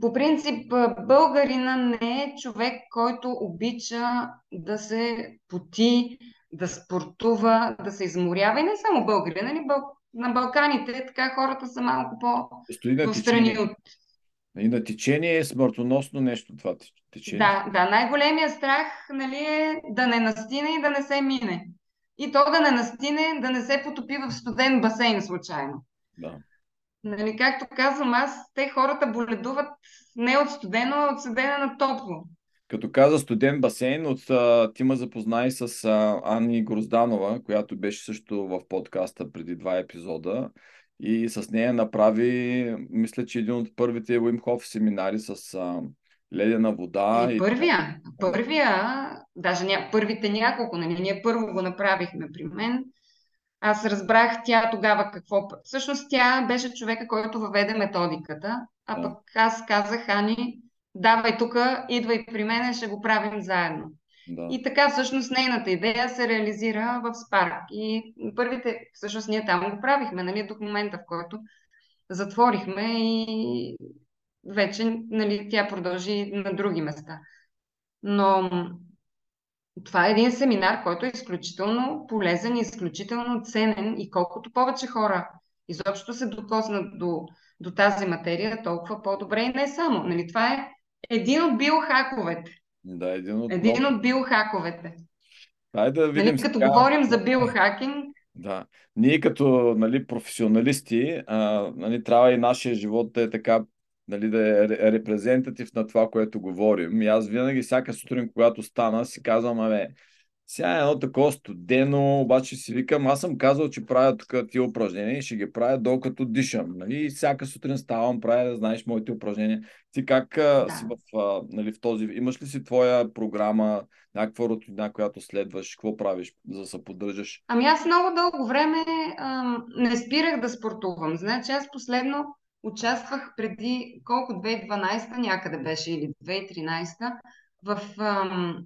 по принцип българина не е човек, който обича да се поти, да спортува, да се изморява. И не само българина, нали? Бъл... на Балканите така хората са малко Стои на течение. от И на течение е смъртоносно нещо това теч- течение. Да, да, най-големия страх нали, е да не настине и да не се мине. И то да не настине, да не се потопи в студен басейн случайно. Да. Нали, както казвам аз, те хората боледуват не от студено, а от седене на топло. Като каза студент басейн, от, а, ти ме запозна и с а, Ани Грозданова, която беше също в подкаста преди два епизода. И с нея направи, мисля, че един от първите Wim Hof семинари с а, ледена вода. И първия, първия, даже ня, първите няколко, нали, ние първо го направихме при мен. Аз разбрах тя тогава какво... Всъщност тя беше човека, който въведе методиката, а пък аз казах, Ани, давай тук, идвай при мен, ще го правим заедно. Да. И така всъщност нейната идея се реализира в Спарк. И първите, всъщност ние там го правихме, нали, до момента, в който затворихме и вече нали, тя продължи на други места. Но това е един семинар, който е изключително полезен и изключително ценен и колкото повече хора изобщо се докоснат до, до тази материя, толкова по-добре и не само. Нали, това е един от биохаковете. Да, един от, един от биохаковете. Хайде да видим нали, като сега... говорим за биохакинг, да. Ние като нали, професионалисти, а, нали, трябва и нашия живот да е така, нали, да е репрезентатив на това, което говорим. И аз винаги, всяка сутрин, когато стана, си казвам, абе, сега е едно такова студено, обаче си викам, аз съм казал, че правя тук тия упражнения и ще ги правя докато дишам. Нали? И всяка сутрин ставам, правя да знаеш моите упражнения. Ти как да. си в, нали, в този... Имаш ли си твоя програма, някаква рутина, която следваш? Какво правиш, за да се поддържаш? Ами аз много дълго време ам, не спирах да спортувам. Значи аз последно участвах преди колко 2012 някъде беше или 2013 в ам,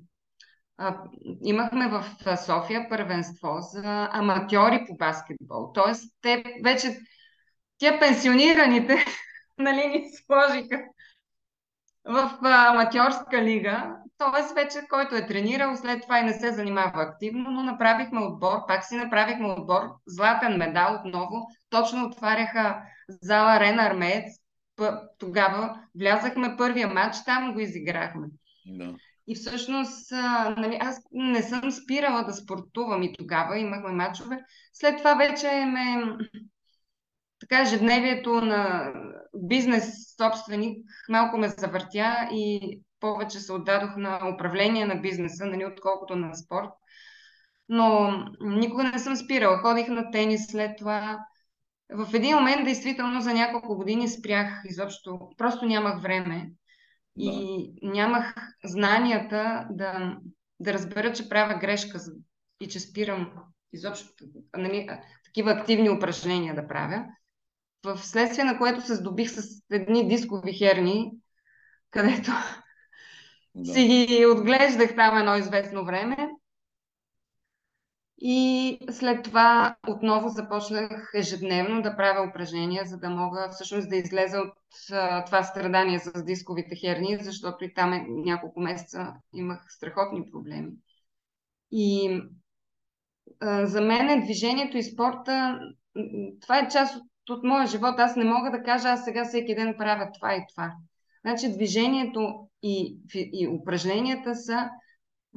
а, имахме в София първенство за аматьори по баскетбол. Тоест, те вече, тя пенсионираните, нали, ни сложиха в аматьорска лига. Тоест, вече който е тренирал, след това и не се занимава активно, но направихме отбор, пак си направихме отбор, златен медал отново. Точно отваряха зала Рен Армеец. Тогава влязахме първия матч, там го изиграхме. Да. И всъщност, нали, аз не съм спирала да спортувам и тогава имахме мачове. След това вече ме така ежедневието на бизнес собственик малко ме завъртя и повече се отдадох на управление на бизнеса, нали, отколкото на спорт. Но никога не съм спирала. Ходих на тенис след това. В един момент, действително, за няколко години спрях изобщо. Просто нямах време. И да. нямах знанията да, да разбера, че правя грешка и че спирам изобщо нали, такива активни упражнения да правя. В следствие на което се здобих с едни дискови херни, където да. си ги отглеждах там едно известно време. И след това отново започнах ежедневно да правя упражнения, за да мога всъщност да излеза от а, това страдание с дисковите херни, защото и там е, няколко месеца имах страхотни проблеми. И а, за мен движението и спорта, това е част от, от моя живот. Аз не мога да кажа, аз сега всеки ден правя това и това. Значи движението и, и упражненията са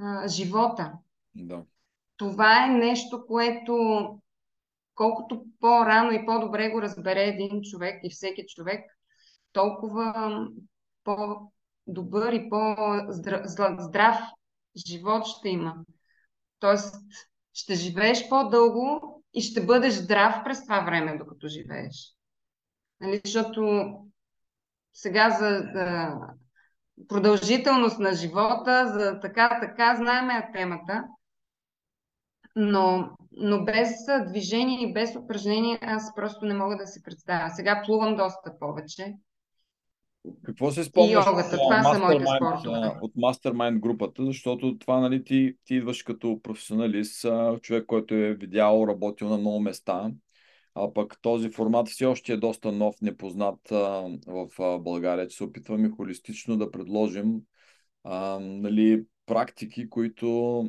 а, живота. Да това е нещо, което колкото по-рано и по-добре го разбере един човек и всеки човек, толкова по-добър и по-здрав живот ще има. Тоест, ще живееш по-дълго и ще бъдеш здрав през това време, докато живееш. Нали? Защото сега за да, продължителност на живота, за така-така, знаеме темата, но, но без движение и без упражнение аз просто не мога да си представя. Сега плувам доста повече. Какво се спомняш йогата, това са моите спортове. От Mastermind групата, защото това, нали, ти, ти идваш като професионалист, човек, който е видял, работил на много места, а пък този формат все още е доста нов, непознат в България, че се опитваме холистично да предложим а, нали, практики, които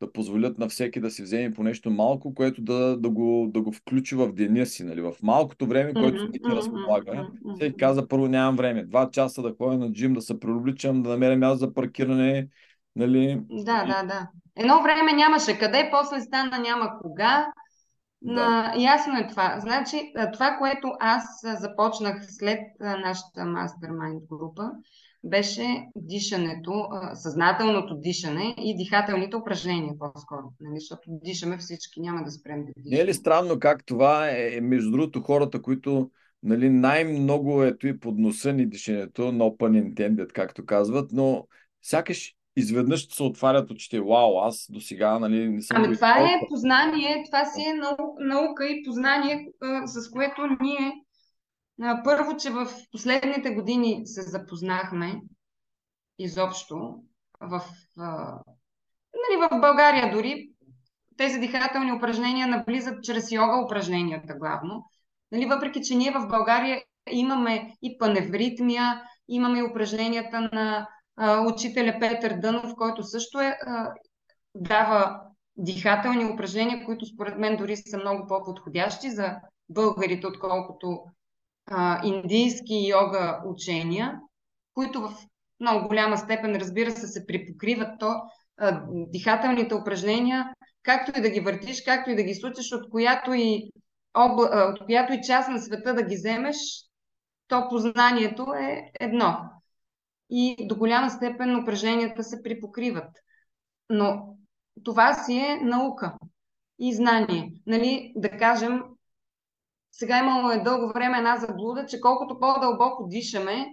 да позволят на всеки да си вземе по нещо малко, което да, да, го, да го включи в деня си, нали? в малкото време, което ти разполага. Mm-hmm. Всеки каза, първо нямам време. Два часа да ходя на джим, да се преобличам, да намеря място за паркиране. Нали? Да, да, да. Едно време нямаше къде, после стана няма кога. Да. На, ясно е това. Значи, това, което аз започнах след нашата мастермайнд група, беше дишането, съзнателното дишане и дихателните упражнения по-скоро. Нали? Защото дишаме всички, няма да спрем да дишаме. Не е ли странно как това е, е между другото, хората, които нали, най-много ето и под носа ни дишането, no pun intended, както казват, но сякаш изведнъж се отварят очите. Вау, аз до сега нали, не съм... Ами това е познание, това си е наука и познание, с което ние първо, че в последните години се запознахме изобщо в, нали, в България дори тези дихателни упражнения наблизат чрез йога упражненията главно. Нали, въпреки, че ние в България имаме и паневритмия, имаме и упражненията на а, учителя Петър Дънов, който също е а, дава дихателни упражнения, които според мен дори са много по-подходящи за българите, отколкото а, индийски йога учения, които в много голяма степен, разбира се, се припокриват то а, дихателните упражнения, както и да ги въртиш, както и да ги случиш, от която и, обла... от която и част на света да ги вземеш, то познанието е едно. И до голяма степен упражненията се припокриват. Но това си е наука и знание. Нали, да кажем, сега имало е дълго време една заблуда, че колкото по-дълбоко дишаме,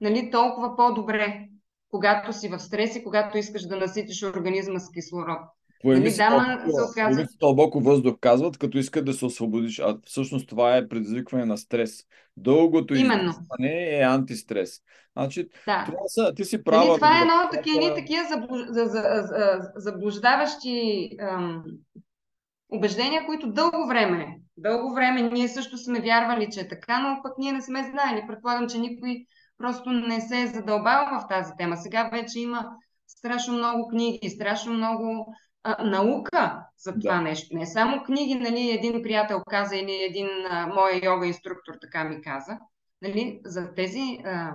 нали, толкова по-добре, когато си в стрес и когато искаш да наситиш организма с кислород. Поеми нали, дама, се дълбоко въздух, казват, като искат да се освободиш. А всъщност това е предизвикване на стрес. Дългото изискване е антистрес. Значи, да. това са, ти си права. Нали, това е едно от такива, такива заблуждаващи ам, убеждения, които дълго време, дълго време ние също сме вярвали, че е така, но пък ние не сме знаели. Предполагам, че никой просто не се е задълбал в тази тема. Сега вече има страшно много книги, страшно много а, наука за това да. нещо. Не само книги, нали, един приятел каза или един а, мой йога инструктор така ми каза. Нали, за, тези, а,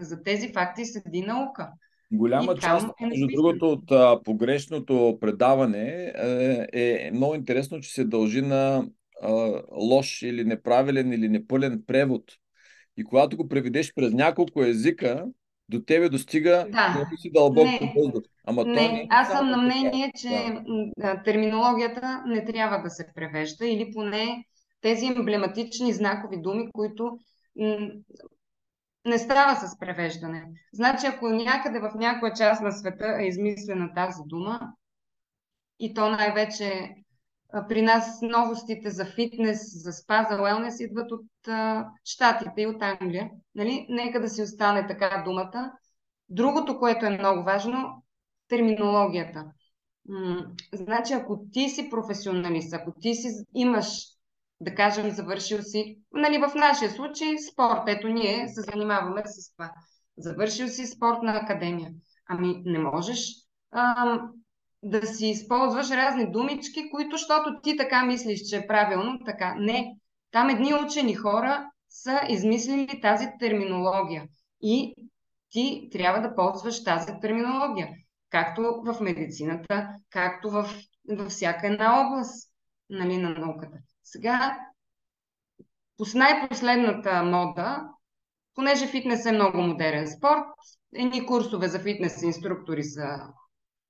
за тези факти седи наука. Голяма и част, е между другото, от а, погрешното предаване е, е много интересно, че се дължи на а, лош или неправилен или непълен превод. И когато го преведеш през няколко езика, до тебе достига да. си дълбоко въздух. Ама не, то не аз съм на мнение, че да. терминологията не трябва да се превежда или поне тези емблематични знакови думи, които не става с превеждане. Значи, ако някъде в някоя част на света е измислена тази дума, и то най-вече при нас новостите за фитнес, за спа, за уелнес идват от а, Штатите и от Англия. Нали? Нека да си остане така думата. Другото, което е много важно, терминологията. М- значи, ако ти си професионалист, ако ти си имаш, да кажем, завършил си, нали, в нашия случай спорт, ето ние се занимаваме с това. Завършил си спортна академия. Ами не можеш а, да си използваш разни думички, които, защото ти така мислиш, че е правилно, така. Не. Там едни учени хора са измислили тази терминология. И ти трябва да ползваш тази терминология. Както в медицината, както в, във всяка една област нали, на науката. Сега, по най-последната мода, понеже фитнес е много модерен спорт, едни курсове за фитнес инструктори са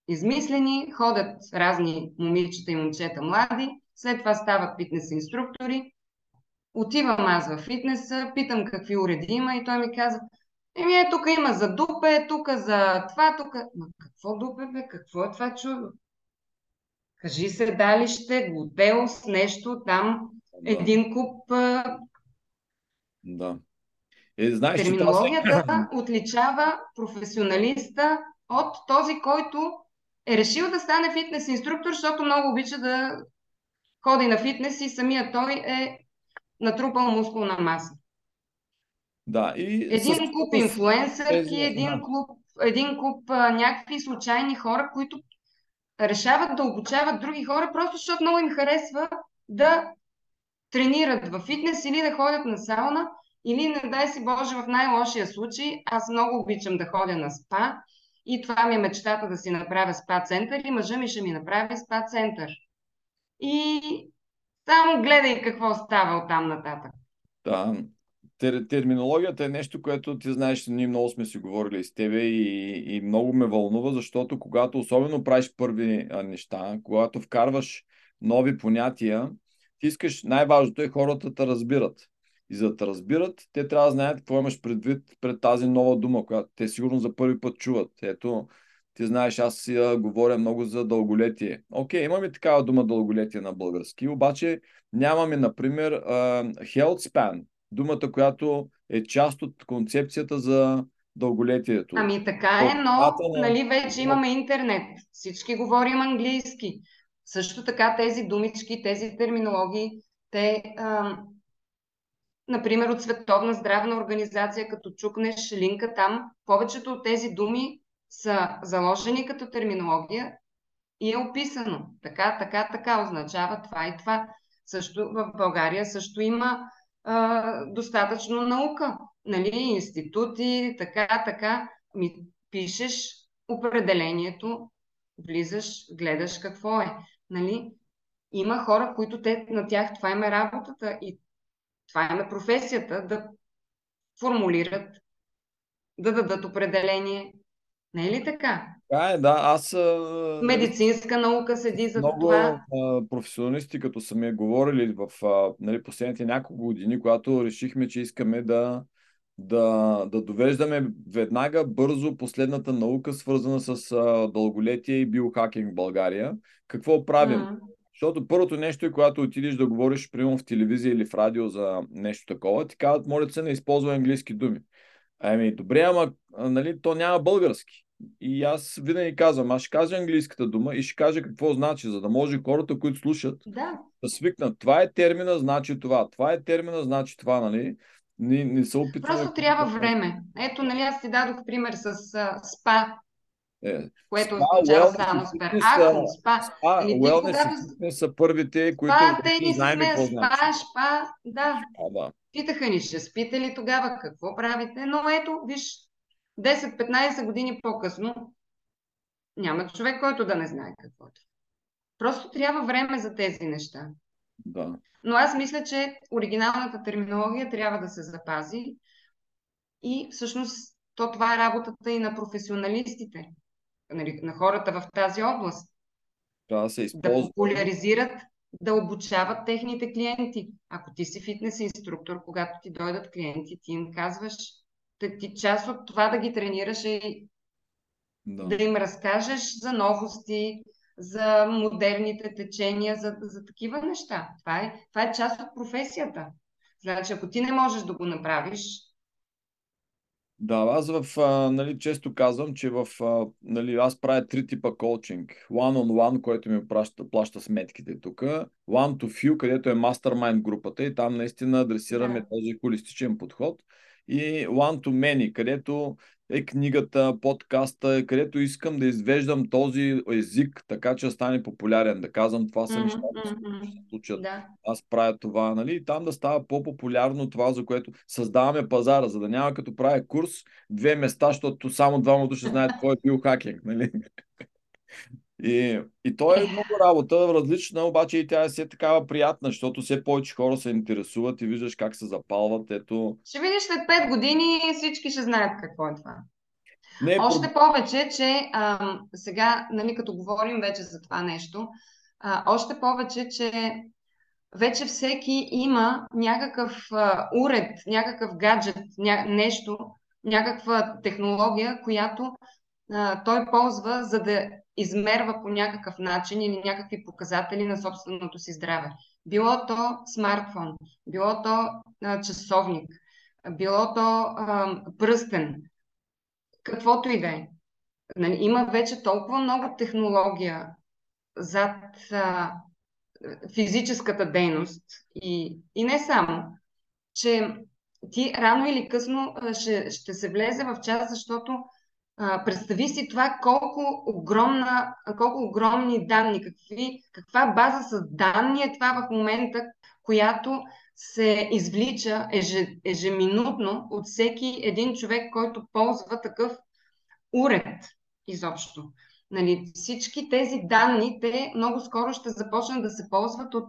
измислени, ходят разни момичета и момчета млади, след това стават фитнес инструктори. Отивам аз в фитнеса, питам какви уреди има и той ми каза, еми е, тук има за дупе, тук за това, тук... Ма какво дупе, бе? Какво е това чудо? Кажи седалище, готел с нещо там, да. един куп... Да. Е, знаеш, Терминологията че отличава професионалиста от този, който е решил да стане фитнес инструктор, защото много обича да ходи на фитнес и самия той е натрупал мускулна маса. Да, и един с... куп инфлуенсърки, един, клуб, един куп а, някакви случайни хора, които решават да обучават други хора, просто защото много им харесва да тренират в фитнес или да ходят на сауна, или не дай си Боже в най-лошия случай, аз много обичам да ходя на спа и това ми е мечтата да си направя спа център и мъжа ми ще ми направи спа център. И само гледай какво става от там нататък. Да, Тер, терминологията е нещо, което ти знаеш, ние много сме си говорили с тебе и, и много ме вълнува, защото когато особено правиш първи а, неща, когато вкарваш нови понятия, ти искаш, най-важното е хората да разбират. И за да разбират, те трябва да знаят какво имаш предвид пред тази нова дума, която те сигурно за първи път чуват. Ето, ти знаеш, аз си говоря много за дълголетие. Окей, имаме такава дума дълголетие на български, обаче нямаме, например, а, health span, думата, която е част от концепцията за дълголетието. Ами така е, но на... нали, вече имаме интернет. Всички говорим английски. Също така тези думички, тези терминологии, те а, например, от Световна здравна организация, като чукнеш линка там, повечето от тези думи са заложени като терминология и е описано. Така, така, така означава това и това. Също в България също има а, достатъчно наука. Нали, институти, така, така. Ми пишеш определението, влизаш, гледаш какво е. Нали? Има хора, които те, на тях това им е работата и това им е професията да формулират, да дадат определение. Не е ли така? Така е, да. Аз. Медицинска наука седи за много, това. Много професионалисти, като са ми говорили в нали, последните няколко години, когато решихме, че искаме да, да, да довеждаме веднага бързо последната наука, свързана с а, дълголетие и биохакинг в България. Какво правим? Mm. Защото първото нещо е, когато отидеш да говориш, примерно в телевизия или в радио за нещо такова, ти казват, моля се, не използва английски думи. Ами, добре, ама нали, то няма български. И аз винаги казвам, аз ще кажа английската дума и ще кажа какво значи, за да може хората, които слушат, да, да свикнат. Това е термина, значи това. Това е термина, значи това, нали? Не, не се опитваме. Просто трябва време. Ето, нали, аз ти дадох пример с uh, спа, е, което означава само спер. Ако спа. Спа, Или ти когато... са първите, които спа, те ни знаем сме, спа, значи. спа, да. А, да. Питаха ни, ще спите ли тогава, какво правите? Но ето, виж, 10-15 години по-късно няма човек, който да не знае какво е. Просто трябва време за тези неща. Да. Но аз мисля, че оригиналната терминология трябва да се запази и всъщност то това е работата и на професионалистите, нали, на хората в тази област. Трябва да се Да използва. популяризират, да обучават техните клиенти. Ако ти си фитнес инструктор, когато ти дойдат клиенти, ти им казваш, ти, ти част от това да ги тренираш е Да. да им разкажеш за новости, за модерните течения, за, за такива неща. Това е, това е част от професията. Значи, ако ти не можеш да го направиш, Да, аз в, а, нали, често казвам, че в, а, нали, аз правя три типа коучинг. One on one, който ми плаща, плаща сметките тук. One to few, където е mastermind групата и там наистина адресираме Да. този холистичен подход. И one to many, където е книгата, подкаста, където искам да извеждам този език, така че да стане популярен, да казвам това са мгм, които ще се случат да. аз правя това, нали? И там да става по-популярно това, за което създаваме пазара, за да няма като правя курс две места, защото само двама души знаят какво е биохакинг, нали? И, и то е много работа, различна, обаче и тя е все такава приятна, защото все повече хора се интересуват и виждаш как се запалват. Ето, Ще видиш след 5 години всички ще знаят какво е това. не е Още повече, че а, сега, нали, като говорим вече за това нещо, а, още повече, че вече всеки има някакъв а, уред, някакъв гаджет, ня, нещо, някаква технология, която а, той ползва, за да измерва по някакъв начин или някакви показатели на собственото си здраве. Било то смартфон, било то а, часовник, било то а, пръстен, каквото и да е. Нали, има вече толкова много технология зад а, физическата дейност и, и не само, че ти рано или късно ще, ще се влезе в час, защото представи си това колко, огромна, колко огромни данни, какви, каква база с данни е това в момента, която се извлича еже, ежеминутно от всеки един човек, който ползва такъв уред изобщо. Нали, всички тези данни, те много скоро ще започнат да се ползват от,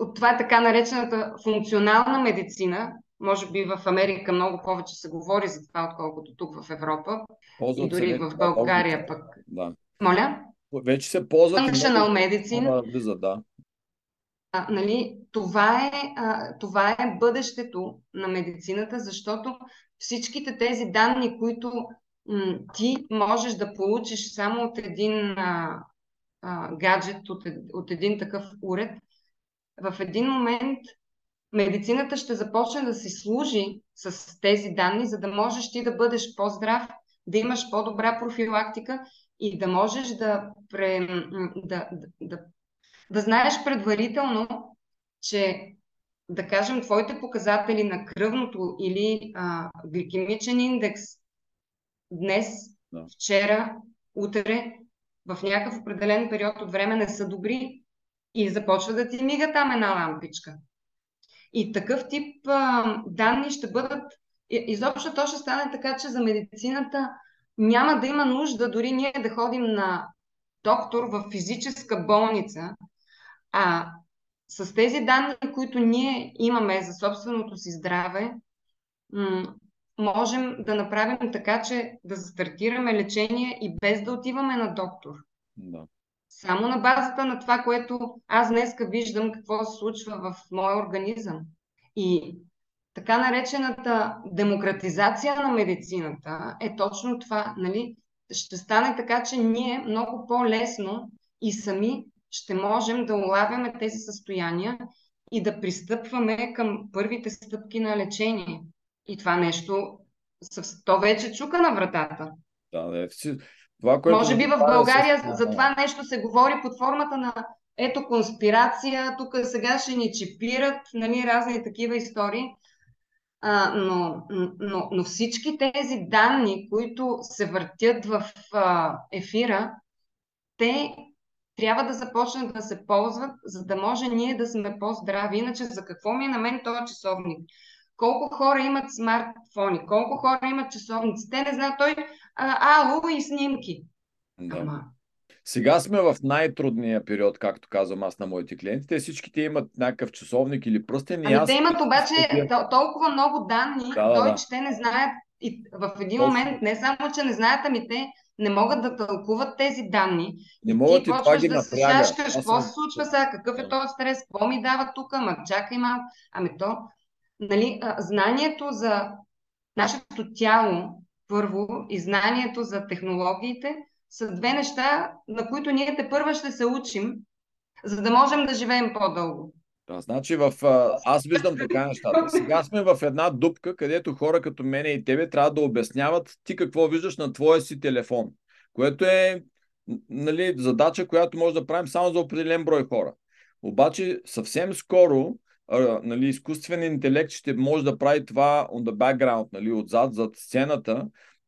от това така наречената функционална медицина. Може би в Америка много повече се говори за това, отколкото тук в Европа. ползват И дори в България пък. Да. Моля? Вече се ползват Functional medicine. хора влизат, да. А, нали, това, е, а, това е бъдещето на медицината, защото всичките тези данни, които м, ти можеш да получиш само от един а, а, гаджет, от, от един такъв уред, в един момент медицината ще започне да си служи с тези данни, за да можеш ти да бъдеш по-здрав, да имаш по-добра профилактика и да можеш да, пре, да, да, да, да знаеш предварително, че да кажем, твоите показатели на кръвното или а, гликемичен индекс днес, Да. вчера, утре в някакъв определен период от време не са добри и започва да ти мига там една лампичка. И такъв тип а, данни ще бъдат. Изобщо то ще стане така, че за медицината няма да има нужда дори ние да ходим на доктор в физическа болница, а с тези данни, които ние имаме за собственото си здраве, можем да направим така, че да застартираме лечение и без да отиваме на доктор. Да. Само на базата на това, което аз днеска виждам какво се случва в моя организъм. И така наречената демократизация на медицината е точно това. Нали? Ще стане така, че ние много по-лесно и сами ще можем да улавяме тези състояния и да пристъпваме към първите стъпки на лечение. И това нещо, то вече чука на вратата. Да, да. Това, което Може би в България с... за това нещо се говори под формата на ето конспирация, тук сега ще ни чипират, нали, разни такива истории. А, но, но, но всички тези данни, които се въртят в а, ефира, те трябва да започнат да се ползват, за да може ние да сме по-здрави. Иначе за какво ми е на мен този часовник? Колко хора имат смартфони? Колко хора имат часовници? Те не знаят той а, ало и снимки. Да. Ама... Сега сме в най-трудния период, както казвам аз на моите клиенти. Те всички имат някакъв часовник или пръстен. Ами аз... те имат обаче толкова много данни, да, да, той, да. че те не знаят и в един Точно. момент не само, че не знаят, ами те не могат да тълкуват тези данни. Не могат и, ти това ги да се сяшкаш, какво се случва сега, какъв е този стрес, какво ми дава тук, ама чакай малко. Ами то, нали, знанието за нашето тяло, първо, и знанието за технологиите, са две неща, на които ние те първа ще се учим, за да можем да живеем по-дълго. Да, значи в, аз виждам така нещата. Сега сме в една дупка, където хора като мене и тебе трябва да обясняват ти какво виждаш на твоя си телефон, което е нали, задача, която може да правим само за определен брой хора. Обаче съвсем скоро а, нали, изкуствен интелект ще може да прави това on the background, нали, отзад, зад сцената,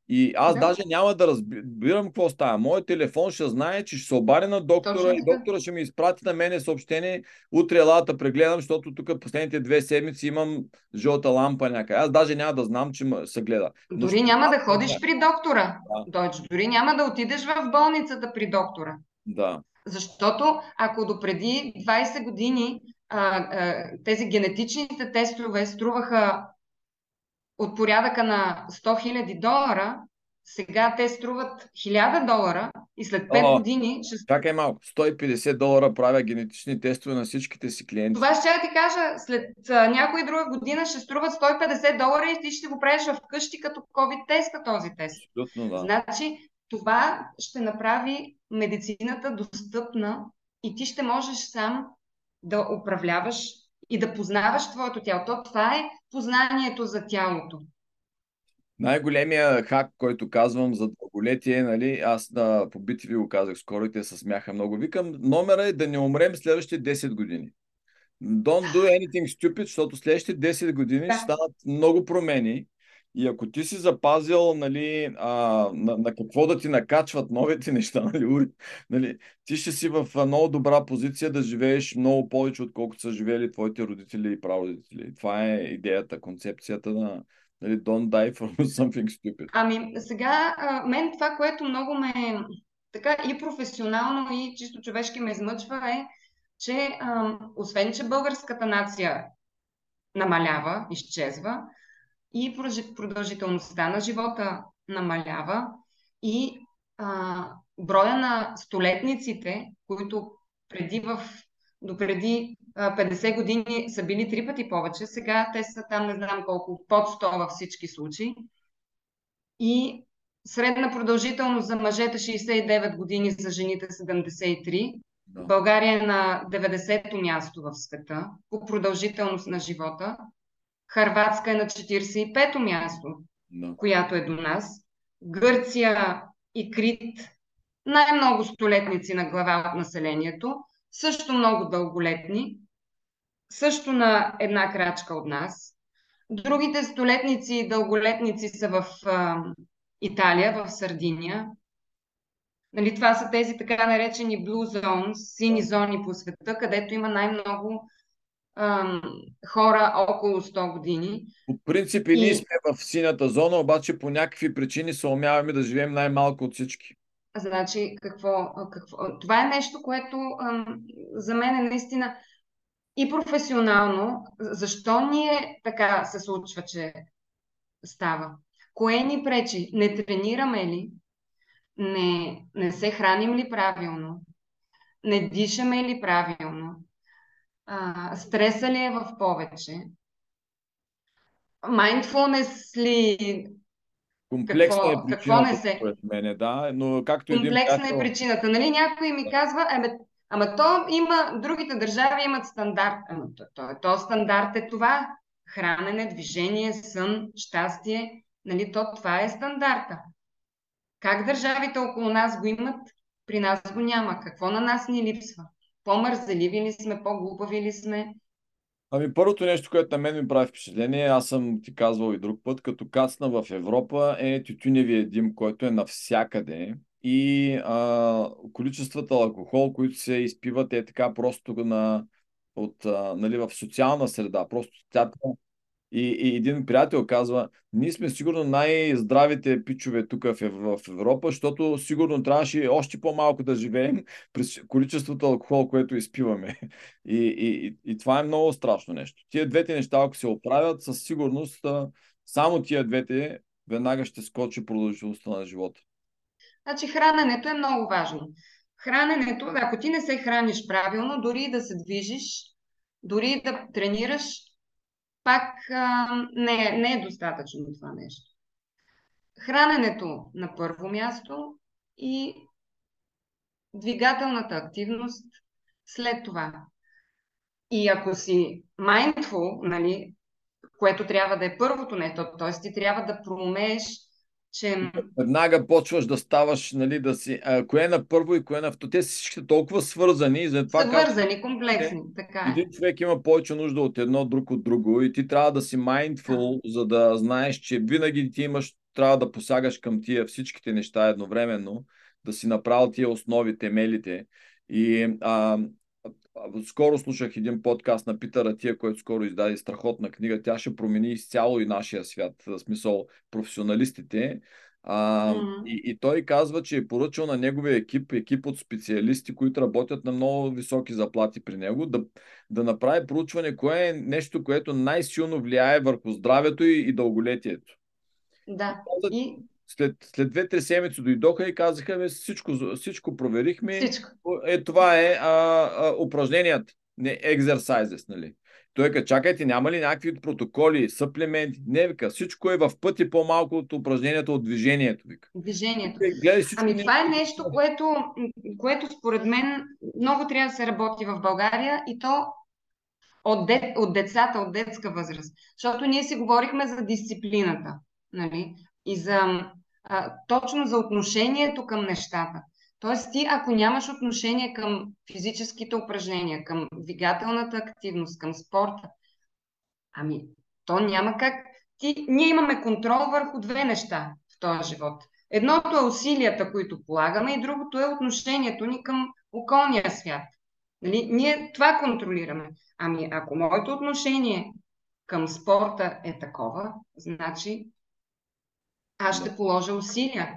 и аз да. даже няма да разбирам какво става. Моят телефон ще знае, че ще се обади на доктора Точно и доктора ще ми изпрати на мене съобщение. Утре елата прегледам, защото тук последните две седмици имам жълта лампа някъде. Аз даже няма да знам, че се гледа. Но дори няма да ходиш да. при доктора. Да. Дойч. Дори няма да отидеш в болницата при доктора. Да. Защото ако допреди 20 години а, а, тези генетичните тестове струваха от порядъка на 100 000 долара, сега те струват 1000 долара и след 5 О, години ще... Чакай малко, 150 долара правя генетични тестове на всичките си клиенти. Това ще ти кажа, след а, някоя друга година ще струват 150 долара и ти ще го правиш вкъщи като COVID теста този тест. Абсолютно, да. Значи това ще направи медицината достъпна и ти ще можеш сам да управляваш и да познаваш твоето тяло. То това е познанието за тялото. Най-големия хак, който казвам за дълголетие, нали, аз на по ви го казах скоро и те се смяха много. Викам, номера е да не умрем следващите 10 години. Don't do anything stupid, защото следващите 10 години да. ще станат много промени и ако ти си запазил нали, а, на, на какво да ти накачват новите неща, нали, нали, ти ще си в много добра позиция да живееш много повече, отколкото са живели твоите родители и прародители. Това е идеята, концепцията на нали, Don't die for something stupid. Ами сега, а, мен това, което много ме така и професионално, и чисто човешки ме измъчва е, че а, освен, че българската нация намалява, изчезва, и продължителността на живота намалява и а, броя на столетниците, които преди в, до преди 50 години са били три пъти повече, сега те са там не знам колко, под 100 във всички случаи. И средна продължителност за мъжете 69 години, за жените 73. Да. България е на 90-то място в света по продължителност на живота. Харватска е на 45-то място, no. която е до нас. Гърция и Крит най-много столетници на глава от населението, също много дълголетни, също на една крачка от нас. Другите столетници и дълголетници са в а, Италия, в Сардиния. Нали, това са тези така наречени blue zones, сини зони по света, където има най-много хора около 100 години. По принцип и ние сме в синята зона, обаче по някакви причини се умяваме да живеем най-малко от всички. Значи, какво, какво? Това е нещо, което за мен е наистина и професионално. Защо ние така се случва, че става? Кое ни пречи? Не тренираме ли? Не, не се храним ли правилно? Не дишаме ли правилно? А, стреса ли е в повече? Mindfulness ли Комплексна какво, е причината, какво не се... според мене, да, но както Комплексна един е причината, нали? Някой ми казва, ами, ама то има, другите държави имат стандарт. Ама то, то, то стандарт е това. Хранене, движение, сън, щастие. Нали? То това е стандарта. Как държавите около нас го имат, при нас го няма. Какво на нас ни липсва? По-мързеливи ли сме, по-глупави ли сме? Ами първото нещо, което на мен ми прави впечатление, аз съм ти казвал и друг път, като кацна в Европа е тютюневия дим, който е навсякъде и а, количествата алкохол, които се изпиват е така просто на, от, а, нали, в социална среда. Просто тя и, и един приятел казва, ние сме сигурно най-здравите пичове тук в, в Европа, защото сигурно трябваше още по-малко да живеем през количеството алкохол, което изпиваме. И, и, и, това е много страшно нещо. Тия двете неща, ако се оправят, със сигурност само тия двете веднага ще скочи продължителността на живота. Значи храненето е много важно. Храненето, ако ти не се храниш правилно, дори да се движиш, дори да тренираш, пак а, не, не е достатъчно това нещо. Храненето на първо място и двигателната активност след това. И ако си mindful, нали, което трябва да е първото нещо, т.е. ти трябва да проумееш че... Веднага почваш да ставаш, нали, да си... А, кое е на първо и кое е на второ. Те всички толкова свързани. Затова свързани, как... комплексни, така е. Един човек има повече нужда от едно, друг от друго и ти трябва да си mindful, да. за да знаеш, че винаги ти имаш, трябва да посягаш към тия всичките неща едновременно, да си направил тия основи, темелите. И а, скоро слушах един подкаст на Питър Атия, който скоро издаде страхотна книга. Тя ще промени изцяло и нашия свят, в смисъл професионалистите. А, mm-hmm. и, и той казва, че е поръчал на неговия екип, екип от специалисти, които работят на много високи заплати при него, да, да направи проучване, кое е нещо, което най-силно влияе върху здравето и, и дълголетието. Да. И след, след две-три седмици дойдоха и казаха, бе, всичко, всичко проверихме. Всичко. Е, това е а, а, упражненията, не exercises, нали? Той ка, чакайте, няма ли някакви протоколи, съплементи? Не, вика, всичко е в пъти по-малко от упражнението от движението. Вика. Движението. Е, гледай, ами това е нещо, което, което според мен много трябва да се работи в България и то от, де, от децата, от детска възраст. Защото ние си говорихме за дисциплината. Нали? И за, а, точно за отношението към нещата. Тоест ти, ако нямаш отношение към физическите упражнения, към двигателната активност, към спорта, ами то няма как. Ти, ние имаме контрол върху две неща в този живот. Едното е усилията, които полагаме, и другото е отношението ни към околния свят. Нали? Ние това контролираме. Ами ако моето отношение към спорта е такова, значи аз ще положа усилия.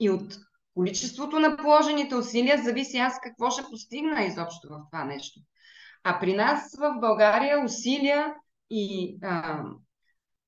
И от количеството на положените усилия зависи аз какво ще постигна изобщо в това нещо. А при нас в България усилия и а,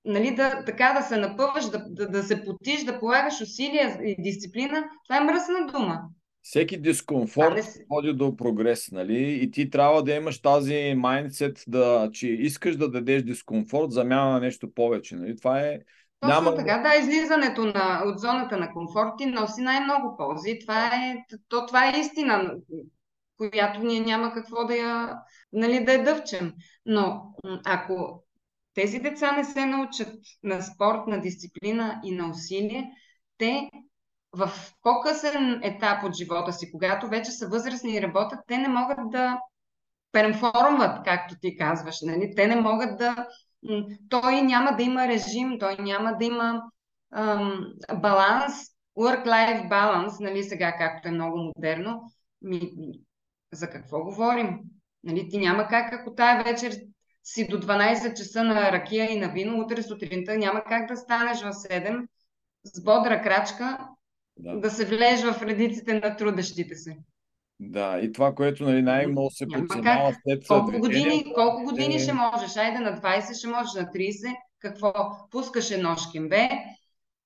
нали, да, така да се напъваш, да, да, да се потиш, да полагаш усилия и дисциплина, това е мръсна дума. Всеки дискомфорт не... води до прогрес, нали? И ти трябва да имаш тази майндсет, да, че искаш да дадеш дискомфорт, замяна на нещо повече. Нали? Това е точно Няма... така, да, излизането на, от зоната на комфорт ти носи най-много ползи. Това е, то, това е истина, която ние няма какво да я, нали, да я дъвчем. Но ако тези деца не се научат на спорт, на дисциплина и на усилие, те в по-късен етап от живота си, когато вече са възрастни и работят, те не могат да перформват, както ти казваш. Нали? Те не могат да той няма да има режим, той няма да има ам, баланс work-life balance, нали, сега както е много модерно, ми, за какво говорим? Нали, ти няма как, ако тая вечер си до 12 часа на ракия и на вино, утре сутринта няма как да станеш в 7 с бодра крачка да, да се влееш в редиците на трудещите се. Да, и това, което нали, най-много се подценява след колко години, колко години е... ще можеш? Айде на 20 ще можеш, на 30. Какво? Пускаш едно шкембе,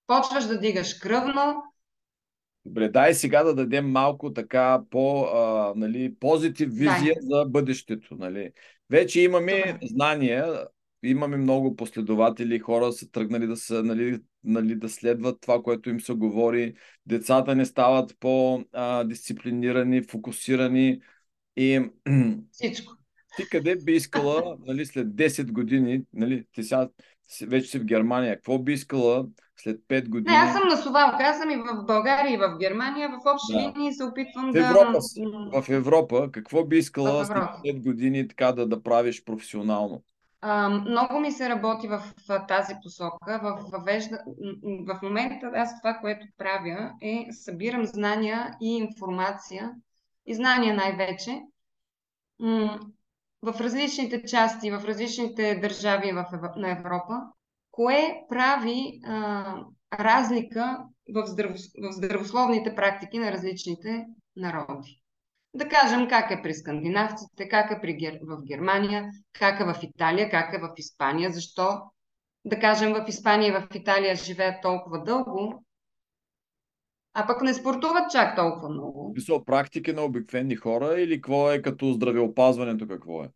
почваш да дигаш кръвно, Добре, дай сега да дадем малко така по, а, нали, позитив визия дай. за бъдещето. Нали. Вече имаме Добре. знания, имаме много последователи, хора са тръгнали да, са, нали, нали, да следват това, което им се говори. Децата не стават по-дисциплинирани, фокусирани. И Всичко. Ти къде би искала нали, след 10 години, нали, ти сега вече си в Германия, какво би искала след 5 години. Не, аз съм на совалка. Аз съм и в България, и в Германия. В общи да. линии се опитвам в Европа, да... В Европа, какво би искала след 5 години така да, да правиш професионално? А, много ми се работи в, в тази посока. В, въвежда... в момента аз това, което правя е събирам знания и информация и знания най-вече в различните части, в различните държави в, на Европа, кое прави а, разлика в, здраво, в здравословните практики на различните народи. Да кажем как е при скандинавците, как е при Гер... в Германия, как е в Италия, как е в Испания, защо да кажем в Испания и в Италия живеят толкова дълго, а пък не спортуват чак толкова много. Мисъл, практики на обикновени хора или какво е като здравеопазването какво е?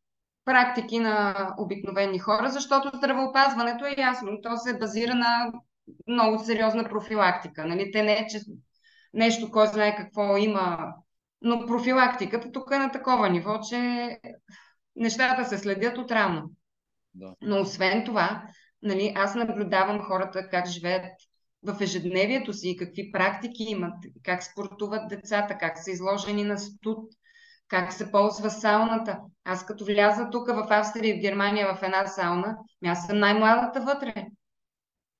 практики на обикновени хора, защото здравеопазването е ясно. То се базира на много сериозна профилактика. Нали? Те не е, че нещо, кой знае какво има, но профилактиката тук е на такова ниво, че нещата се следят от рано. Да. Но освен това, нали, аз наблюдавам хората как живеят в ежедневието си и какви практики имат, как спортуват децата, как са изложени на студ, как се ползва сауната. Аз като вляза тук в Австрия и в Германия в една сауна, аз съм най-младата вътре.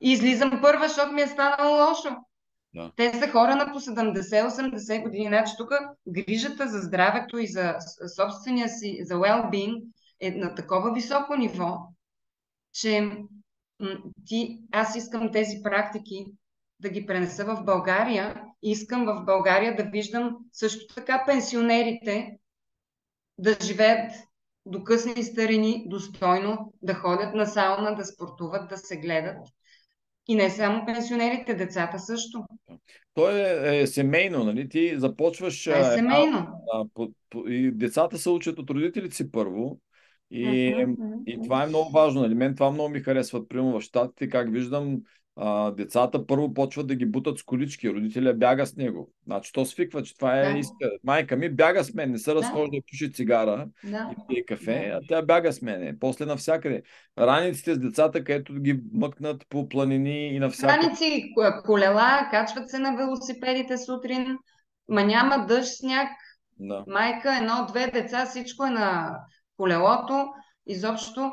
И излизам първа, защото ми е станало лошо. Да. Те са хора на по 70-80 години. Значи тук грижата за здравето и за собствения си, за well-being е на такова високо ниво, че ти, аз искам тези практики да ги пренеса в България. Искам в България да виждам също така пенсионерите да живеят до късни старини достойно, да ходят на сауна, да спортуват, да се гледат. И не само пенсионерите, децата също. То е, е семейно, нали? Ти започваш. е семейно. А, а, по, и децата се учат от родителите си първо. И, uh-huh, и това е много важно. Нали? Мен това много ми харесва. Примерно в щатите, как виждам, а, децата първо почват да ги бутат с колички, родителя бяга с него. Значи то свиква, че това е да. иска. Майка ми бяга с мен, не се разхожда и пуши цигара да. и пие кафе, да. а тя бяга с мене. После навсякъде. Раниците с децата, където ги мъкнат по планини и навсякъде. Раници, колела, качват се на велосипедите сутрин, ма няма дъжд, сняг. Да. Майка, едно, две деца, всичко е на колелото. Изобщо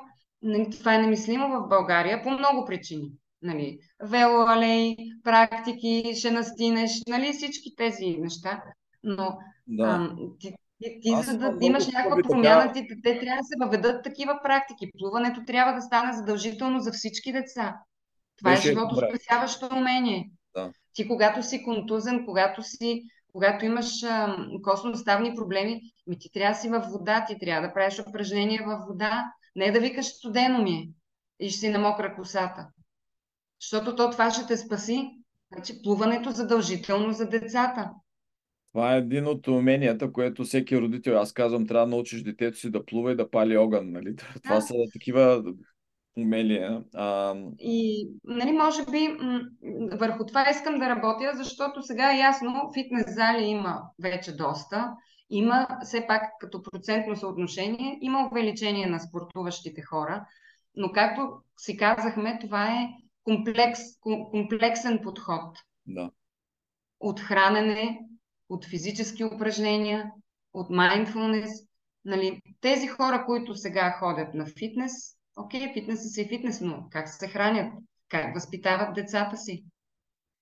това е немислимо в България по много причини нали, велоалей, практики, ще настинеш, нали, всички тези неща. Но да. ам, ти, ти, ти за да имаш някаква промяна, ти, те трябва да се въведат такива практики. Плуването трябва да стане задължително за всички деца. Това е Беше е живото спасяващо умение. Да. Ти когато си контузен, когато си когато имаш а, костно-ставни проблеми, ми ти трябва да си във вода, ти трябва да правиш упражнения във вода, не да викаш студено ми е и ще си намокра косата. Защото то това ще те спаси. Значи плуването задължително за децата. Това е един от уменията, което всеки родител, аз казвам, трябва да научиш детето си да плува и да пали огън. Нали? Това да. са такива умения. А... И, нали, може би, върху това искам да работя, защото сега е ясно, фитнес зали има вече доста. Има, все пак, като процентно съотношение, има увеличение на спортуващите хора. Но както си казахме, това е комплекс, комплексен подход. Да. От хранене, от физически упражнения, от mindfulness. Нали, тези хора, които сега ходят на фитнес, окей, фитнес си е фитнес, но как се хранят? Как възпитават децата си?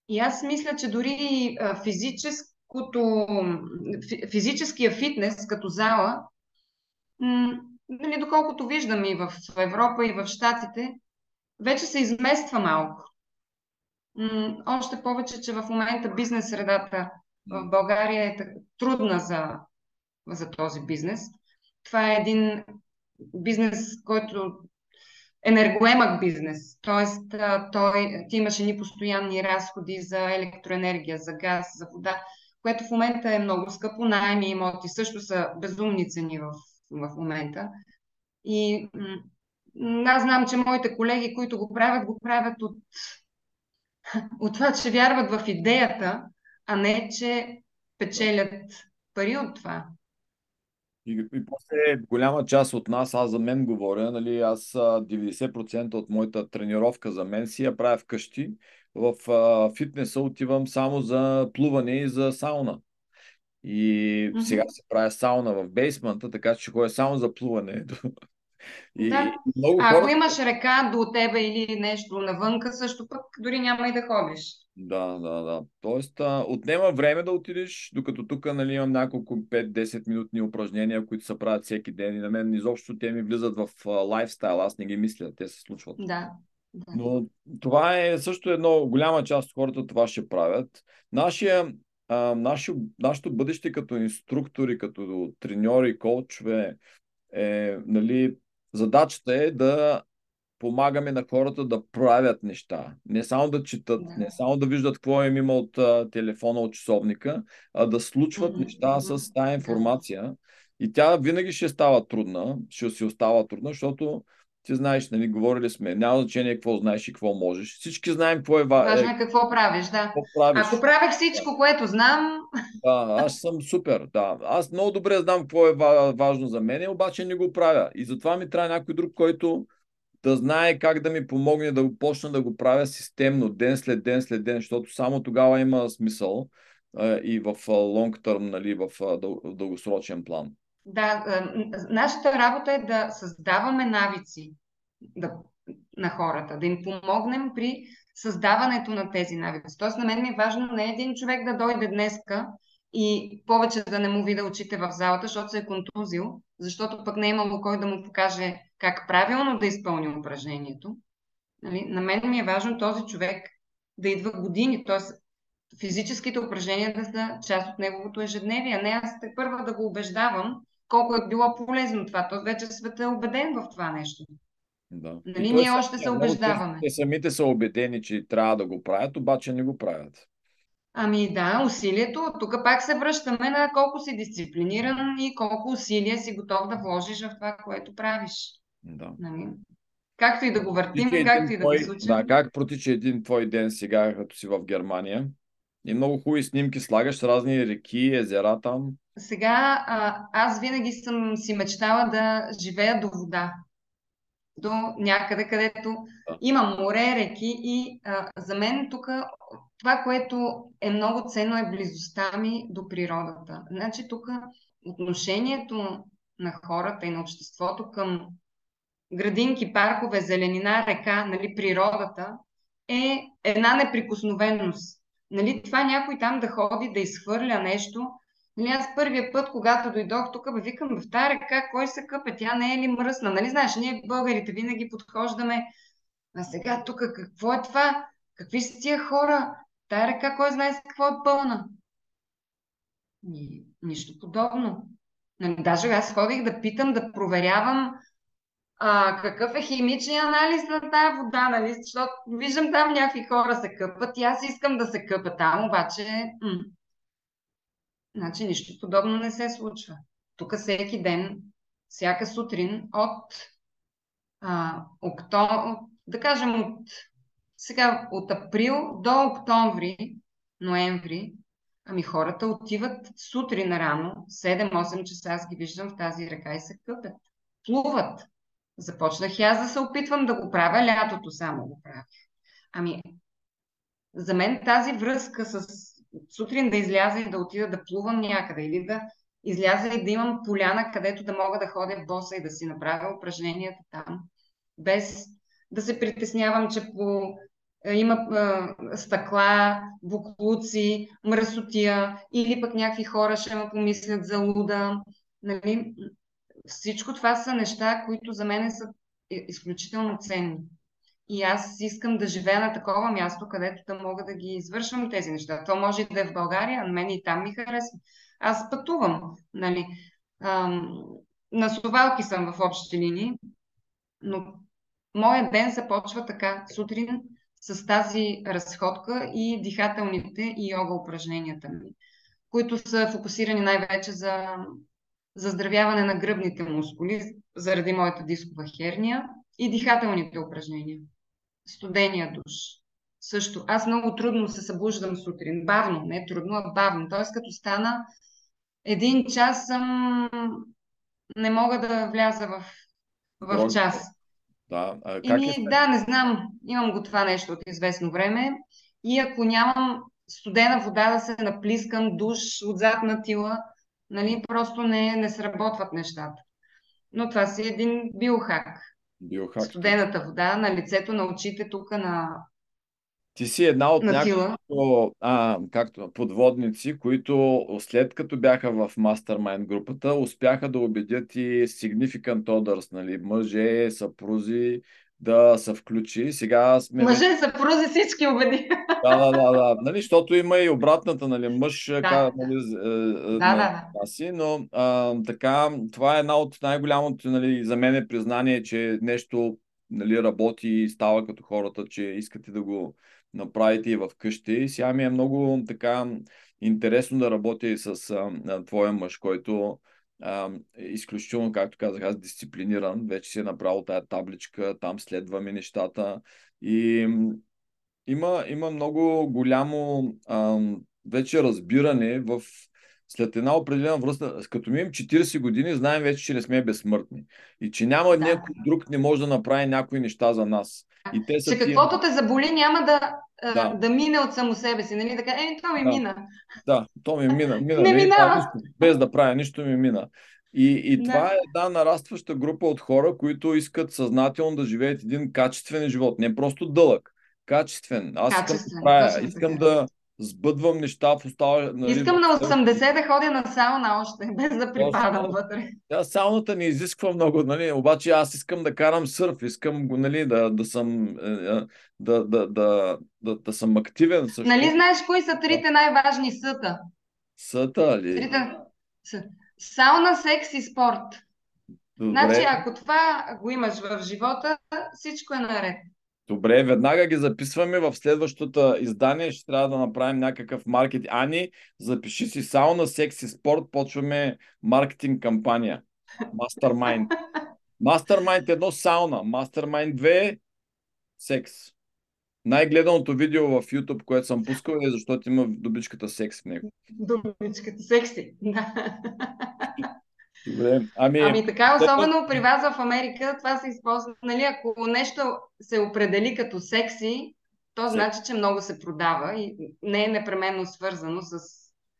И аз мисля, че дори физическото, физическия фитнес като зала, нали, доколкото виждам и в Европа, и в Штатите, вече се измества малко. Още повече, че в момента бизнес средата в България е трудна за, за този бизнес. Това е един бизнес, който енергоемък бизнес. Тоест, той, ти имаш едни постоянни разходи за електроенергия, за газ, за вода, което в момента е много скъпо. Найми имоти също са безумни цени в, в момента. И аз знам, че моите колеги, които го правят, го правят от, от това, че вярват в идеята, а не, че печелят пари от това. И, и после голяма част от нас, аз за мен говоря, нали, аз 90% от моята тренировка за мен си я правя вкъщи. В а, фитнеса отивам само за плуване и за сауна. И mm-hmm. сега се правя сауна в бейсмента, така че ходя само за плуване. И, да. и много а хора... ако имаш река до тебе или нещо навънка, също пък дори няма и да ходиш. Да, да, да. Тоест, а, отнема време да отидеш, докато тук нали, имам няколко 5-10 минутни упражнения, които се правят всеки ден и на мен изобщо те ми влизат в а, лайфстайл, аз не ги мисля, те се случват. Да. да. Но това е също едно, голяма част от хората това ще правят. Нашия, а, наши, нашето бъдеще като инструктори, като треньори, коучове, е, нали, задачата е да помагаме на хората да правят неща. Не само да четат, да. не само да виждат какво им има от а, телефона, от часовника, а да случват mm-hmm. неща с тази информация. И тя винаги ще става трудна, ще си остава трудна, защото ти знаеш, нали, говорили сме, няма значение какво знаеш и какво можеш. Всички знаем какво е важно. Важно е какво правиш, да. Какво правиш. Ако правех всичко, да. което знам... Да, аз съм супер, да. Аз много добре знам какво е важно за мен, обаче не го правя. И затова ми трябва някой друг, който да знае как да ми помогне да го почна да го правя системно, ден след ден след ден, защото само тогава има смисъл а, и в long term, нали, в дъл, дългосрочен план. Да, нашата работа е да създаваме навици да, на хората, да им помогнем при създаването на тези навици. Тоест, на мен ми е важно не един човек да дойде днеска и повече да не му вида очите в залата, защото се е контузил, защото пък не е имало кой да му покаже как правилно да изпълни упражнението. Нали? На мен ми е важно този човек да идва години, т.е. физическите упражнения да са част от неговото ежедневие, а не аз те първа да го убеждавам колко е било полезно това. То вече света е убеден в това нещо. Да. Нали, ние още се убеждаваме. Те самите са убедени, че трябва да го правят, обаче не го правят. Ами да, усилието. Тук пак се връщаме на колко си дисциплиниран и колко усилия си готов да вложиш в това, което правиш. Да. Нали? Както и да го въртим, протича както и да твой, го случим. Да, как протича един твой ден сега, като си в Германия? И много хубави снимки слагаш с разни реки, езера там. Сега а, аз винаги съм си мечтала да живея до вода. До някъде, където има море, реки и а, за мен тук това, което е много ценно е близостта ми до природата. Значи тук отношението на хората и на обществото към градинки, паркове, зеленина, река, нали, природата е една неприкосновеност. Нали, това някой там да ходи, да изхвърля нещо. Нали, аз първия път, когато дойдох тук, бе, викам, в тази река кой се къпе, тя не е ли мръсна? Нали, знаеш, ние българите винаги подхождаме, а сега тук какво е това? Какви са тия хора? Тая река, кой знае с какво е пълна? Ни, нищо подобно. Нали, даже аз ходих да питам, да проверявам а, какъв е химичният анализ на тази вода, нали? Защото виждам там някакви хора се къпат и аз искам да се къпа там, обаче м- значи нищо подобно не се случва. Тук всеки ден, всяка сутрин от а, октом... да кажем от сега от април до октомври, ноември, ами хората отиват сутрин рано, 7-8 часа аз ги виждам в тази река и се къпят. Плуват. Започнах и аз да се опитвам да го правя, лятото само го правя. Ами, за мен тази връзка с сутрин да изляза и да отида да плувам някъде или да изляза и да имам поляна, където да мога да ходя в боса и да си направя упражненията там, без да се притеснявам, че по има а, стъкла, буклуци, мръсотия или пък някакви хора ще ме помислят за луда. Нали? Всичко това са неща, които за мен са изключително ценни. И аз искам да живея на такова място, където да мога да ги извършвам тези неща. То може и да е в България, а мен и там ми харесва. Аз пътувам. Нали? Ам, на совалки съм в общи линии, но моя ден започва така. Сутрин с тази разходка и дихателните и йога упражненията ми, които са фокусирани най-вече за заздравяване на гръбните мускули заради моята дискова херния и дихателните упражнения. Студения душ. Също. Аз много трудно се събуждам сутрин. Бавно, не трудно, а бавно. Тоест, като стана един час съм... не мога да вляза в, в час. Да, а как Ими, е? да, не знам. Имам го това нещо от известно време. И ако нямам студена вода да се наплискам, душ отзад на тила, нали, просто не, не сработват нещата. Но това си един биохак. Биохак. Студената вода на лицето, на очите, тук на ти си една от няколко а, както, подводници, които след като бяха в Mastermind групата, успяха да убедят и significant others, нали, мъже, съпрузи, да се включи. Сега сме... Мъже, съпрузи, всички убеди. Да, да, да, да. Нали, защото има и обратната, нали, мъж, да. ка, нали, да, да, да. Си, но а, така, това е една от най-голямото, нали, за мен е признание, че нещо нали, работи и става като хората, че искате да го направите и в къщи. Сега ми е много така интересно да работя и с а, твоя мъж, който а, изключително, както казах, аз дисциплиниран. Вече си е направил тая табличка, там следваме нещата. И има, има много голямо а, вече разбиране в след една определена връзка, като минем 40 години, знаем вече, че не сме безсмъртни. И че няма да. някой друг не може да направи някои неща за нас. И те са че каквото те заболи няма да, да. да мине от само себе си. Нали? Така, е, то ми да. мина. Да, то ми мина. мина не минава. Нищо, без да правя нищо ми мина. И, и да. това е една нарастваща група от хора, които искат съзнателно да живеят един качествен живот. Не просто дълъг, качествен. Аз качествен, искам да правя, искам да, сбъдвам неща в остава. Нали, Искам на 80 да ходя на сауна още, без да припадам вътре. Да, сауната не изисква много, нали, обаче аз искам да карам сърф, искам нали, да, да съм е, е, да, да, да, да, да съм активен. Също. Нали знаеш кои са трите най-важни съта? Съта ли? Трите... Сауна, секс и спорт. Добре. Значи, ако това го имаш в живота, всичко е наред. Добре, веднага ги записваме в следващото издание. Ще трябва да направим някакъв маркетинг. Ани, запиши си сауна, секси, спорт. Почваме маркетинг кампания. Mastermind. Mastermind едно сауна. Mastermind 2 секс. Най-гледаното видео в YouTube, което съм пускал е защото има добичката секс в него. Добичката секси, да. Добре. Ами... ами така, особено при вас в Америка, това се използва. Нали, ако нещо се определи като секси, то значи, че много се продава и не е непременно свързано с.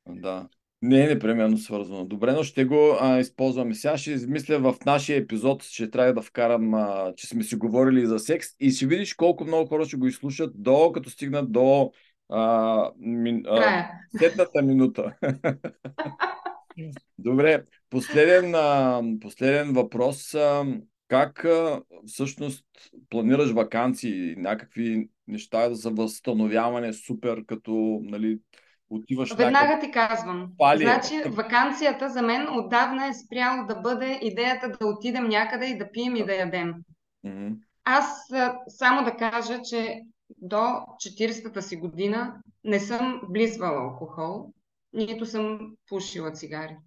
Да. Не е непременно свързано. Добре, но ще го а, използваме. Сега ще измисля в нашия епизод, че трябва да вкарам, а, че сме си говорили за секс и ще видиш колко много хора ще го изслушат до като стигнат до а, ми, а, следната минута. Добре, последен, а, последен въпрос. А, как а, всъщност планираш вакансии, някакви неща за възстановяване супер, като нали, отиваш Веднага някъде... ти казвам. Пали. Значи вакансията за мен отдавна е спряло да бъде идеята да отидем някъде и да пием и да ядем. Mm-hmm. Аз само да кажа, че до 40-та си година не съм близвала алкохол нито съм пушила цигари.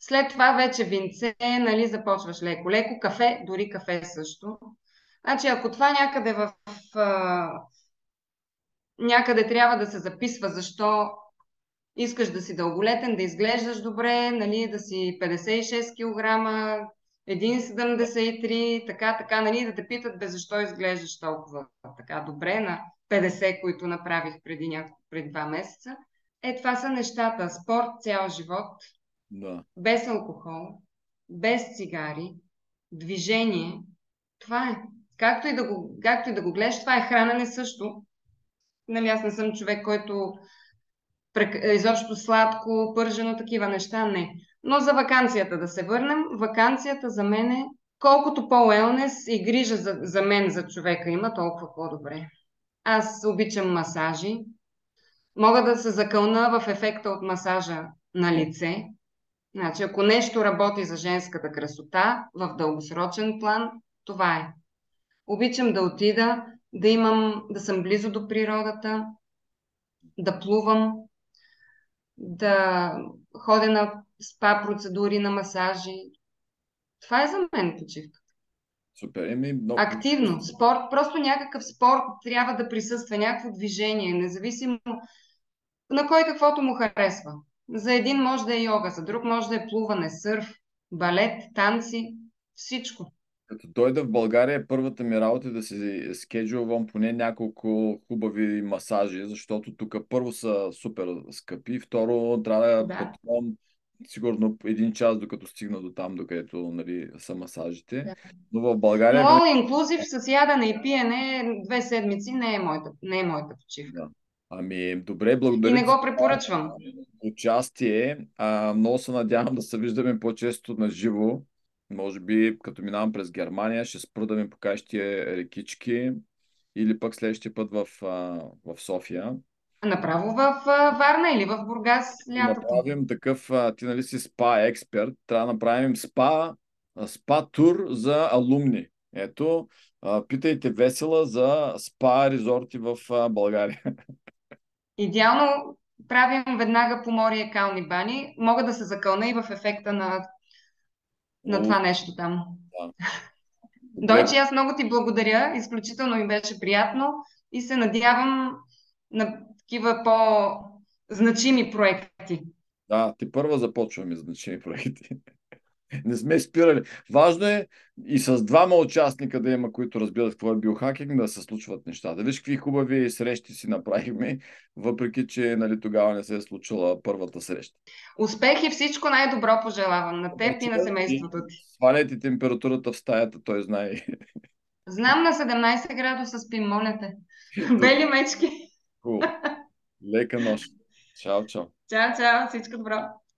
След това вече винце, нали, започваш леко. Леко кафе, дори кафе също. Значи, ако това някъде в... в някъде трябва да се записва защо искаш да си дълголетен, да изглеждаш добре, нали, да си 56 кг, 1,73, така, така, нали, да те питат бе защо изглеждаш толкова така добре на 50, които направих преди, няко, преди два месеца. Е, това са нещата. Спорт цял живот, да. без алкохол, без цигари, движение. Това е. Както и да го, както и да го гледаш, това е хранене също. Нали, аз не съм човек, който изобщо сладко, пържено, такива неща, не. Но за вакансията да се върнем. Вакансията за мен е колкото по-уелнес и грижа за, за мен, за човека има, толкова по-добре. Аз обичам масажи. Мога да се закълна в ефекта от масажа на лице. Значи, ако нещо работи за женската красота в дългосрочен план, това е. Обичам да отида, да имам, да съм близо до природата, да плувам, да ходя на спа процедури, на масажи. Това е за мен почивка. Супер. Еми, много... Активно. Спорт. Просто някакъв спорт трябва да присъства, някакво движение, независимо на кой каквото му харесва. За един може да е йога, за друг може да е плуване, сърф, балет, танци, всичко. Като дойда в България, първата ми работа е да си скеджувам поне няколко хубави масажи, защото тук първо са супер скъпи, второ трябва да, да. пътувам сигурно един час, докато стигна до там, докъдето нали, са масажите. Да. Но в България... Но all inclusive с ядене и пиене две седмици не е моята, не е моята почивка. Да. Ами, добре, благодаря. И не го препоръчвам. Участие. А, много се надявам да се виждаме по-често на живо. Може би, като минавам през Германия, ще спра да ми покажеш тия рекички или пък следващия път в, в София. Направо в Варна или в Бургас лятото. Направим такъв, ти нали си спа експерт, трябва да направим спа, спа тур за алумни. Ето, питайте весела за спа резорти в България. Идеално правим веднага по море кални бани. Мога да се закълна и в ефекта на, на това нещо там. Да. Дойче, аз много ти благодаря. Изключително ми беше приятно и се надявам на такива по-значими проекти. Да, ти първа започваме значими проекти. Не сме спирали. Важно е и с двама участника да има, които разбират какво е биохакинг, да се случват нещата. Виж какви хубави срещи си направихме, въпреки че нали, тогава не се е случила първата среща. Успех и всичко най-добро пожелавам на теб и на семейството ти. Сваляйте температурата в стаята, той знае. Знам на 17 градуса спим, моля те. Бели мечки. Лека нощ. Чао, чао. Чао, чао. Всичко добро.